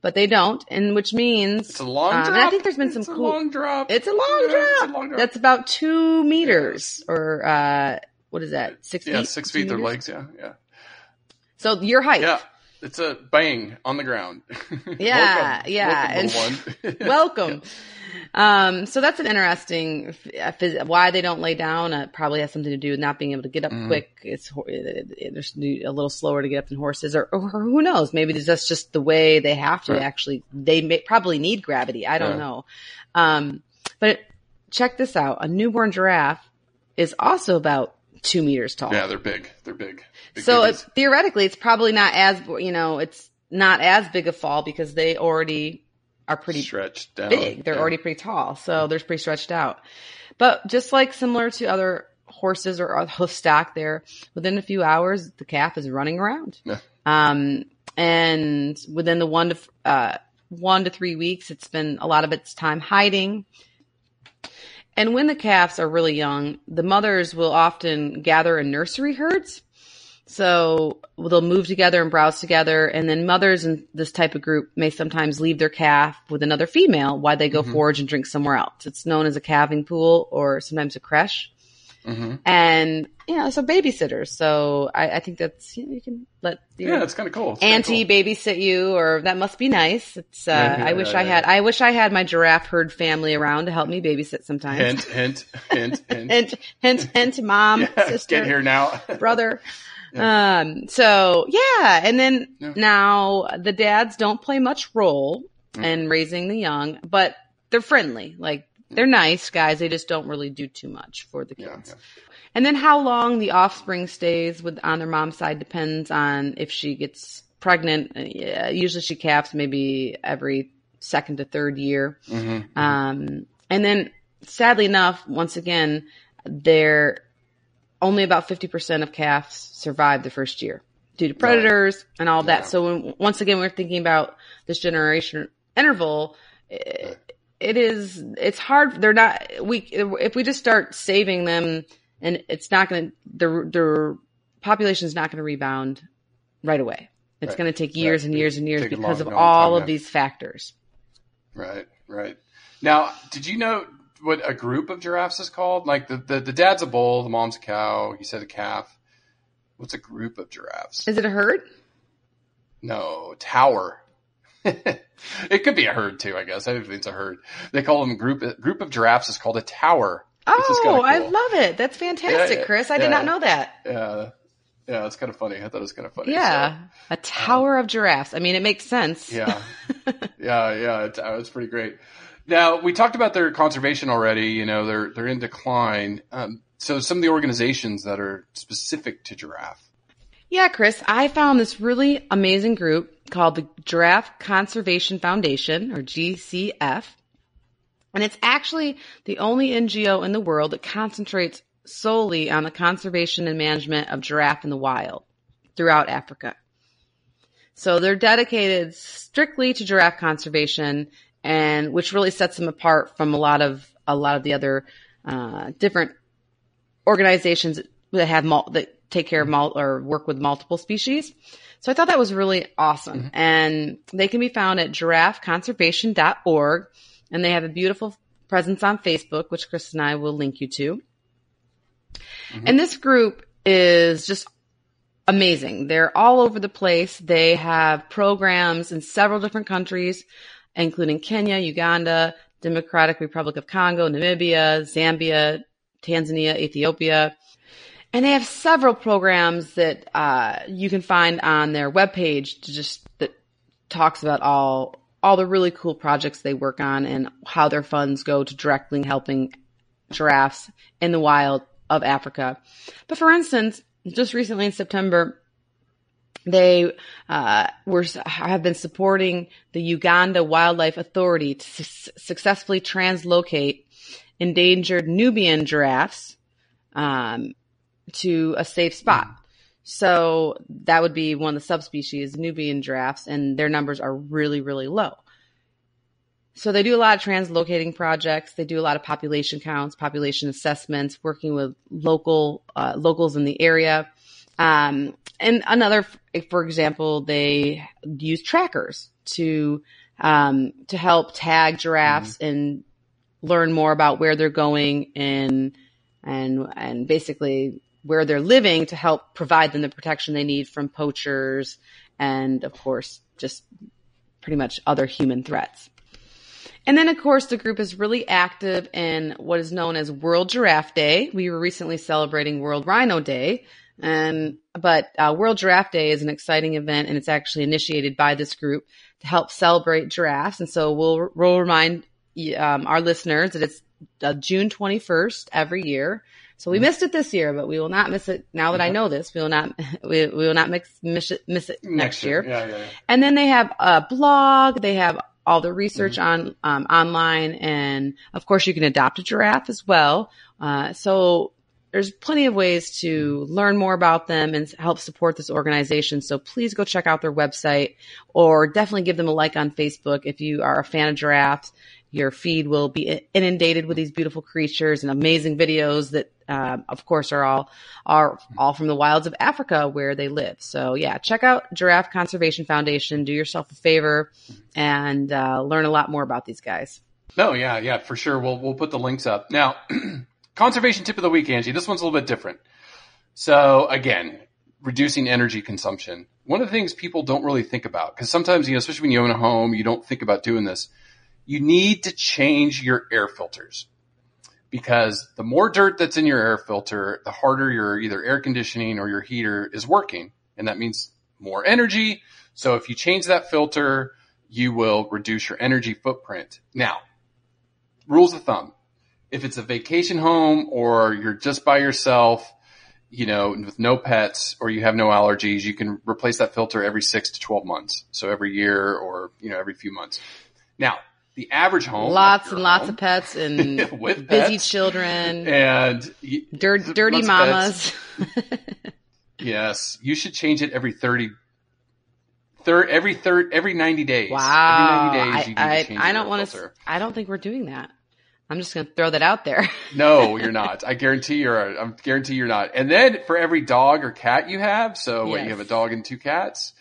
but they don't, and which means It's a long um, drop. I think there's been some it's cool. long drop. It's a long, Yeah, drop. It's a long drop. That's about two meters, or uh, what is that? Six yeah, feet. six feet. Their meters? legs. Yeah, yeah, So your height. yeah. It's a bang on the ground. Yeah, Welcome. yeah, Welcome, one. Welcome. Um, so that's an interesting phys- why they don't lay down. Uh, probably has something to do with not being able to get up Mm-hmm. quick. It's ho- it, it, they're s- a little slower to get up than horses, or, or who knows? Maybe that's just the way they have to. Right. Actually, they may, probably need gravity. I don't Yeah. know. Um, but check this out: a newborn giraffe is also about two meters tall. yeah, they're big. They're big. So it, theoretically, it's probably not as you know, it's not as big a fall because they already are pretty stretched down. big. They're Yeah. already pretty tall, so they're pretty stretched out. But just like similar to other horses or other hoof stock, there within a few hours, the calf is running around. Yeah. Um, and within the one to uh, one to three weeks, it's been a lot of its time hiding. And when the calves are really young, the mothers will often gather in nursery herds. So they'll move together and browse together. And then mothers in this type of group may sometimes leave their calf with another female while they go forage and drink somewhere else. It's known as a calving pool or sometimes a creche. Mhm. And, you know, so babysitters. So I, I think that's, you, know, you can let your Yeah, it's kind of cool. It's auntie cool. babysit you or that must be nice. It's, uh, Yeah, yeah, I wish yeah, I had, I wish I had my giraffe herd family around to help me babysit sometimes. Hint, hint, hint, hint. hint, hint, hint, mom, sister, Get here now. brother. Um, so yeah. And then Yeah. now the dads don't play much role Mm. in raising the young, but they're friendly. Like they're nice guys. They just don't really do too much for the kids. Yeah, yeah. And then how long the offspring stays with on their mom's side depends on if she gets pregnant. Uh, yeah, usually she calves maybe every second to third year. Um, and then sadly enough, once again, they're only about 50% of calves survive the first year due to predators and all that. Yeah. So when, once again, we're thinking about this generation interval. It, it is, it's hard. They're not, we, if we just start saving them and it's not going to, the, the population is not going to rebound right away. It's Right. going to take years Right. and years and years because long- of all of these factors. Right, right. Now, did you know what a group of giraffes is called? Like the, the, the dad's a bull, the mom's a cow, you said a calf. What's a group of giraffes? Is it a herd? No, tower. it could be a herd too, I guess. I think it's a herd. They call them group group of giraffes is called a tower. which is kinda Oh, I love it. That's fantastic, yeah, Chris. I did not know that. Yeah, yeah, it's kind of funny. I thought it was kind of funny. Yeah. A tower of giraffes. I mean, it makes sense. Yeah, yeah, yeah. It's, it's pretty great. Now we talked about their conservation already. You know, they're they're in decline. Um, so some of the organizations that are specific to giraffe. Yeah, Chris, I found this really amazing group called the Giraffe Conservation Foundation, or GCF. And it's actually the only NGO in the world that concentrates solely on the conservation and management of giraffe in the wild throughout Africa. So they're dedicated strictly to giraffe conservation and which really sets them apart from a lot of, a lot of the other, uh, different organizations that have mul- that take care of mul- or work with multiple species. So I thought that was really awesome. And they can be found at giraffeconservation.org and they have a beautiful presence on Facebook, which Chris and I will link you to. And this group is just amazing. They're all over the place. They have programs in several different countries, including Kenya, Uganda, Democratic Republic of Congo, Namibia, Zambia, Tanzania, Ethiopia. And they have several programs that uh, you can find on their webpage to just that talks about all all the really cool projects they work on and how their funds go to directly helping giraffes in the wild of Africa. But for instance, just recently in September, they uh, were have been supporting the Uganda Wildlife Authority to su- successfully translocate endangered Nubian giraffes um, to a safe spot. So that would be one of the subspecies, Nubian giraffes, and their numbers are really, really low. So they do a lot of translocating projects. They do a lot of population counts, population assessments, working with local uh, locals in the area. Um, and another, for example, they use trackers to um, to help tag giraffes and learn more about where they're going and and and basically where they're living to help provide them the protection they need from poachers and of course just pretty much other human threats. And then, of course, the group is really active in what is known as World Giraffe Day. We were recently celebrating World Rhino Day. And, but, uh, World Giraffe Day is an exciting event and it's actually initiated by this group to help celebrate giraffes. And so we'll, we'll remind, um, our listeners that it's uh, June 21st every year. So we missed it this year, but we will not miss it. Now that I know this, we will not, we, we will not mix, miss it, miss it next, year. Yeah, yeah, yeah. And then they have a blog. They have all the research on um, online, and of course, you can adopt a giraffe as well. Uh, so there's plenty of ways to learn more about them and help support this organization. So please go check out their website, or definitely give them a like on Facebook if you are a fan of giraffes. Your feed will be inundated with these beautiful creatures and amazing videos that, um, of course, are all are all from the wilds of Africa where they live. So yeah, check out Giraffe Conservation Foundation. Do yourself a favor and uh, learn a lot more about these guys. No, yeah, yeah, for sure. We'll we'll put the links up now. conservation tip of the week, Angie. This one's a little bit different. So again, reducing energy consumption. One of the things people don't really think about because sometimes you know, especially when you own a home, you don't think about doing this. You need to change your air filters because the more dirt that's in your air filter, the harder your either air conditioning or your heater is working. And that means more energy. So if you change that filter, you will reduce your energy footprint. Now, rules of thumb. If it's a vacation home or you're just by yourself, you know, with no pets or you have no allergies, you can replace that filter every six to 12 months. So every year or, you know, every few months. Now, the average home, lots and lots home, of pets and With busy pets. children, and dirt, dirty mamas. Yes, you should change it every thirty. Third, every third, every ninety days. Wow. Every ninety days, you I, I, I don't want to. I don't think we're doing that. I'm just going to throw that out there. No, you're not. I guarantee you're. I guarantee you're not. And then for every dog or cat you have, so what you have a dog and two cats,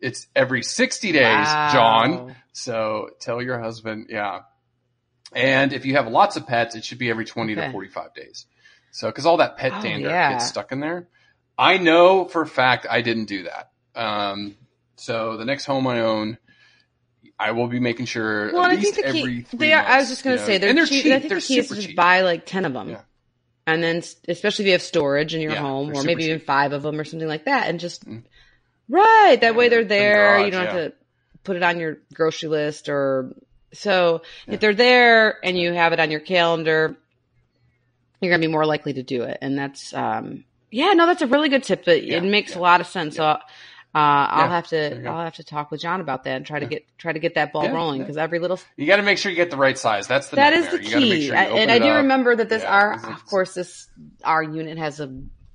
it's every sixty days, Wow. John. So tell your husband, yeah. And if you have lots of pets, it should be every twenty to forty-five days. So because all that pet Oh, dander yeah. gets stuck in there. I know for a fact I didn't do that. Um, so the next home I own. I will be making sure Well, at I least think the key. They are. I was just going you to know. say they're, and they're cheap. cheap. I think they're the key is to just cheap. buy like ten of them, Yeah. and then especially if you have storage in your Yeah, home, or maybe even five of them or something like that, and just right that way they're there. you don't yeah. have to put it on your grocery list or so. If they're there and you have it on your calendar, you're going to be more likely to do it, and that's um yeah no that's a really good tip. But Yeah, it makes yeah, a lot of sense. So. Uh, I'll have to. I'll have to talk with John about that and try to get try to get that ball Yeah, rolling because every little You got to make sure you get the right size. That's the that is the You gotta make key. sure you I- and I do up. remember that this our of course this our unit has a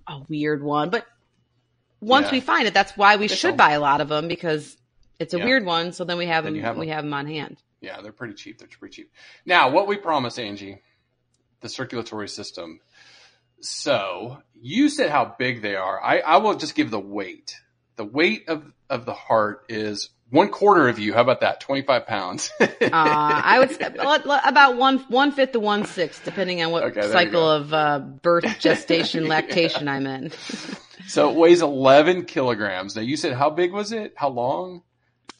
a weird one, but once we find it, that's why we It's should all- buy a lot of them because it's a weird one. So then we have Then them. have we them. have them on hand. Yeah, they're pretty cheap. They're pretty cheap. Now, what we promise, Angie, the circulatory system. So you said how big they are. I, I will just give the weight. The weight of, of the heart is one quarter of you. How about that? 25 pounds. Uh, I would say about one one fifth to one sixth, depending on what Okay, cycle of uh, birth, gestation, lactation I'm in. so it weighs 11 kilograms. Now you said how big was it? How long?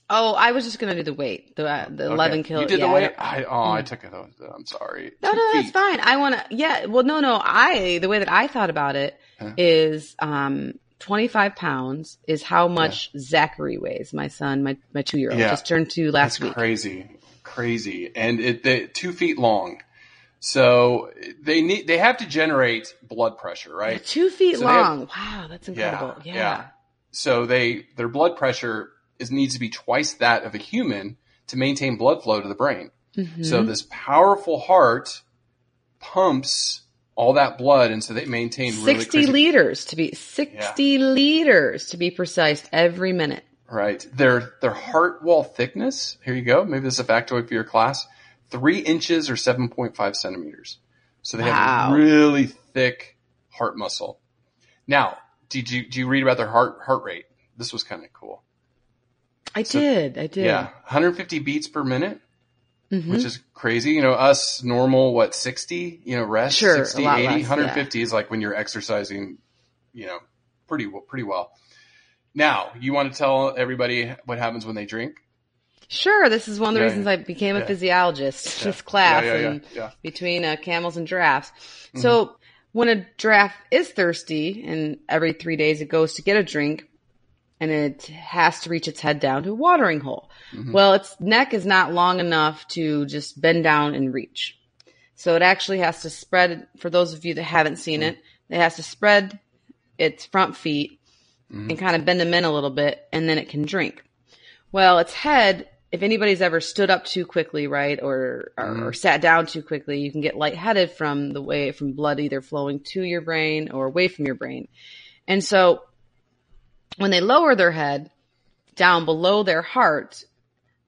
Oh, I was just gonna do the weight, the uh, the Okay. eleven kilo. You did yeah, the I weight? I, oh, I took it. I'm sorry. No, Two no, that's fine. I want to, yeah. Well, no, no. I, the way that I thought about it is, Huh? um, 25 pounds is how much Zachary weighs. My son, my, my two year old Yeah. just turned two last That's week. crazy, crazy, and it they, two feet long. So they need they have to generate blood pressure, right? Two feet So they have- long. wow. That's incredible. Yeah. So they their blood pressure is needs to be twice that of a human to maintain blood flow to the brain. Mhm. So this powerful heart pumps all that blood, and so they maintain really 60 crazy, liters to be, 60 liters to be precise every minute. right. Their their heart wall thickness. Here you go. Maybe this is a factoid for your class. Three inches or seven point five centimeters. So they Wow. have really thick heart muscle. Now, did you do you read about their heart heart rate? This was kind of cool. I So- did. I did. Yeah, 150 beats per minute, Mhm. which is crazy. You know, us normal, what, 60? You know, rest, Sure, 60, 80, less, 150 is like when you're exercising, you know, pretty, pretty well. Now, you want to tell everybody what happens when they drink? Sure. This is one of the Yeah, reasons yeah. I became a Yeah. physiologist, Yeah. this class. Yeah, yeah, and yeah, yeah. between uh, camels and giraffes. Mm-hmm. So when a giraffe is thirsty and every three days it goes to get a drink and it has to reach its head down to a watering hole. Mm-hmm. Well, its neck is not long enough to just bend down and reach. So it actually has to spread, for those of you that haven't seen Mm-hmm. it, it has to spread its front feet Mm-hmm. and kind of bend them in a little bit and then it can drink. Well, its head, if anybody's ever stood up too quickly, right, or, or, or sat down too quickly, you can get lightheaded from the way from blood either flowing to your brain or away from your brain. And so when they lower their head down below their heart,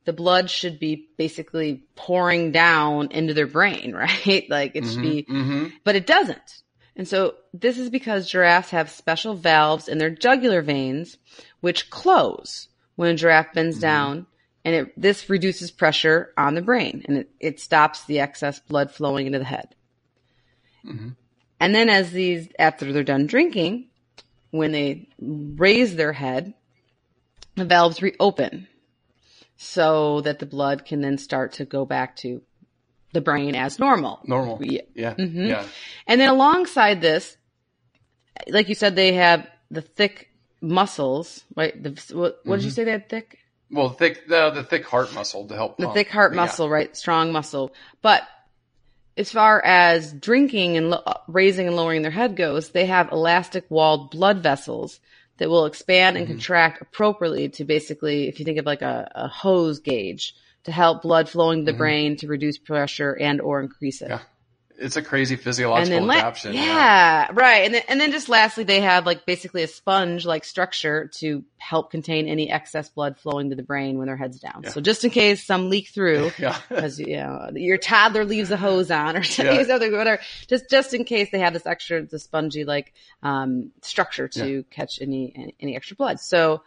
the blood should be basically pouring down into their brain, right? Like it should mm-hmm, be, Mm-hmm. but it doesn't. And so this is because giraffes have special valves in their jugular veins, which close when a giraffe bends mm-hmm. down. And it, this reduces pressure on the brain and it, it stops the excess blood flowing into the head. Mm-hmm. And then as these, after they're done drinking, when they raise their head, the valves reopen so that the blood can then start to go back to the brain as normal. Normal. Yeah. Yeah. Mhm. Yeah. And then alongside this, like you said, they have the thick muscles, right? The, what, what did you say they had thick? Well, thick, the, the thick heart muscle to help The pump. thick heart Yeah. muscle, right? Strong muscle. But as far as drinking and lo- raising and lowering their head goes, they have elastic walled blood vessels that will expand Mm-hmm. and contract appropriately to basically, if you think of like a, a hose gauge, to help blood flowing to the brain to reduce pressure and or increase it. Yeah. It's a crazy physiological la- adaptation. yeah, right. And then, and then just lastly, they have like basically a sponge like structure to help contain any excess blood flowing to the brain when their head's down. Yeah. So just in case some leak through, Yeah. because you know your toddler leaves a hose on or something, Yeah. whatever. Just just in case they have this extra, the spongy like um, structure to catch any any extra blood. So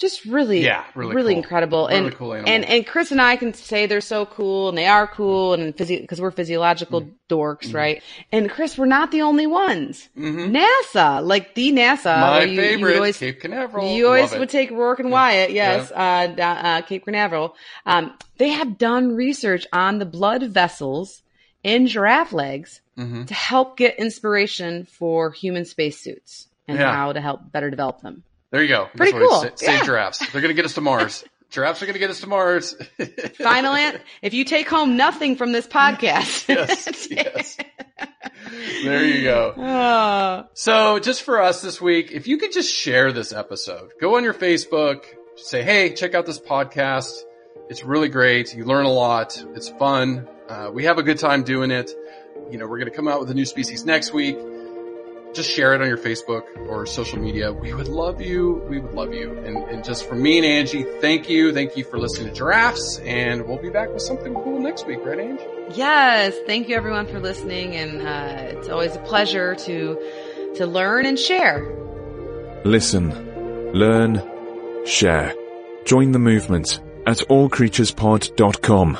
just really, Yeah, really really cool. incredible. Really and, cool animal. and and Chris and I can say they're so cool and they are cool and because we're physiological Mm-hmm. dorks, right? And Chris, we're not the only ones. NASA, like the NASA, Mm-hmm. My you, you favorite, would always, Cape Canaveral. you always would take Rourke and Wyatt, yes, uh, uh, Cape Canaveral. Um, they have done research on the blood vessels in giraffe legs Mm-hmm. to help get inspiration for human spacesuits and Yeah. how to help better develop them. There you go. Pretty That's cool. it sa- Save Yeah. giraffes. They're going to get us to Mars. giraffes are going to get us to Mars. Final answer. If you take home nothing from this podcast, yes. Yes. There you go. Oh, So just for us this week, if you could just share this episode, go on your Facebook, say, Hey, check out this podcast. It's really great. You learn a lot. It's fun. Uh, we have a good time doing it. You know, we're going to come out with a new species next week. Just share it on your Facebook or social media. We would love you. We would love you. And, and just from me and Angie, thank you. Thank you for listening to giraffes and we'll be back with something cool next week, right, Angie? yes. Thank you everyone for listening. And, uh, it's always a pleasure to, to learn and share. Listen, learn, share. Join the movement at allcreaturespod.com.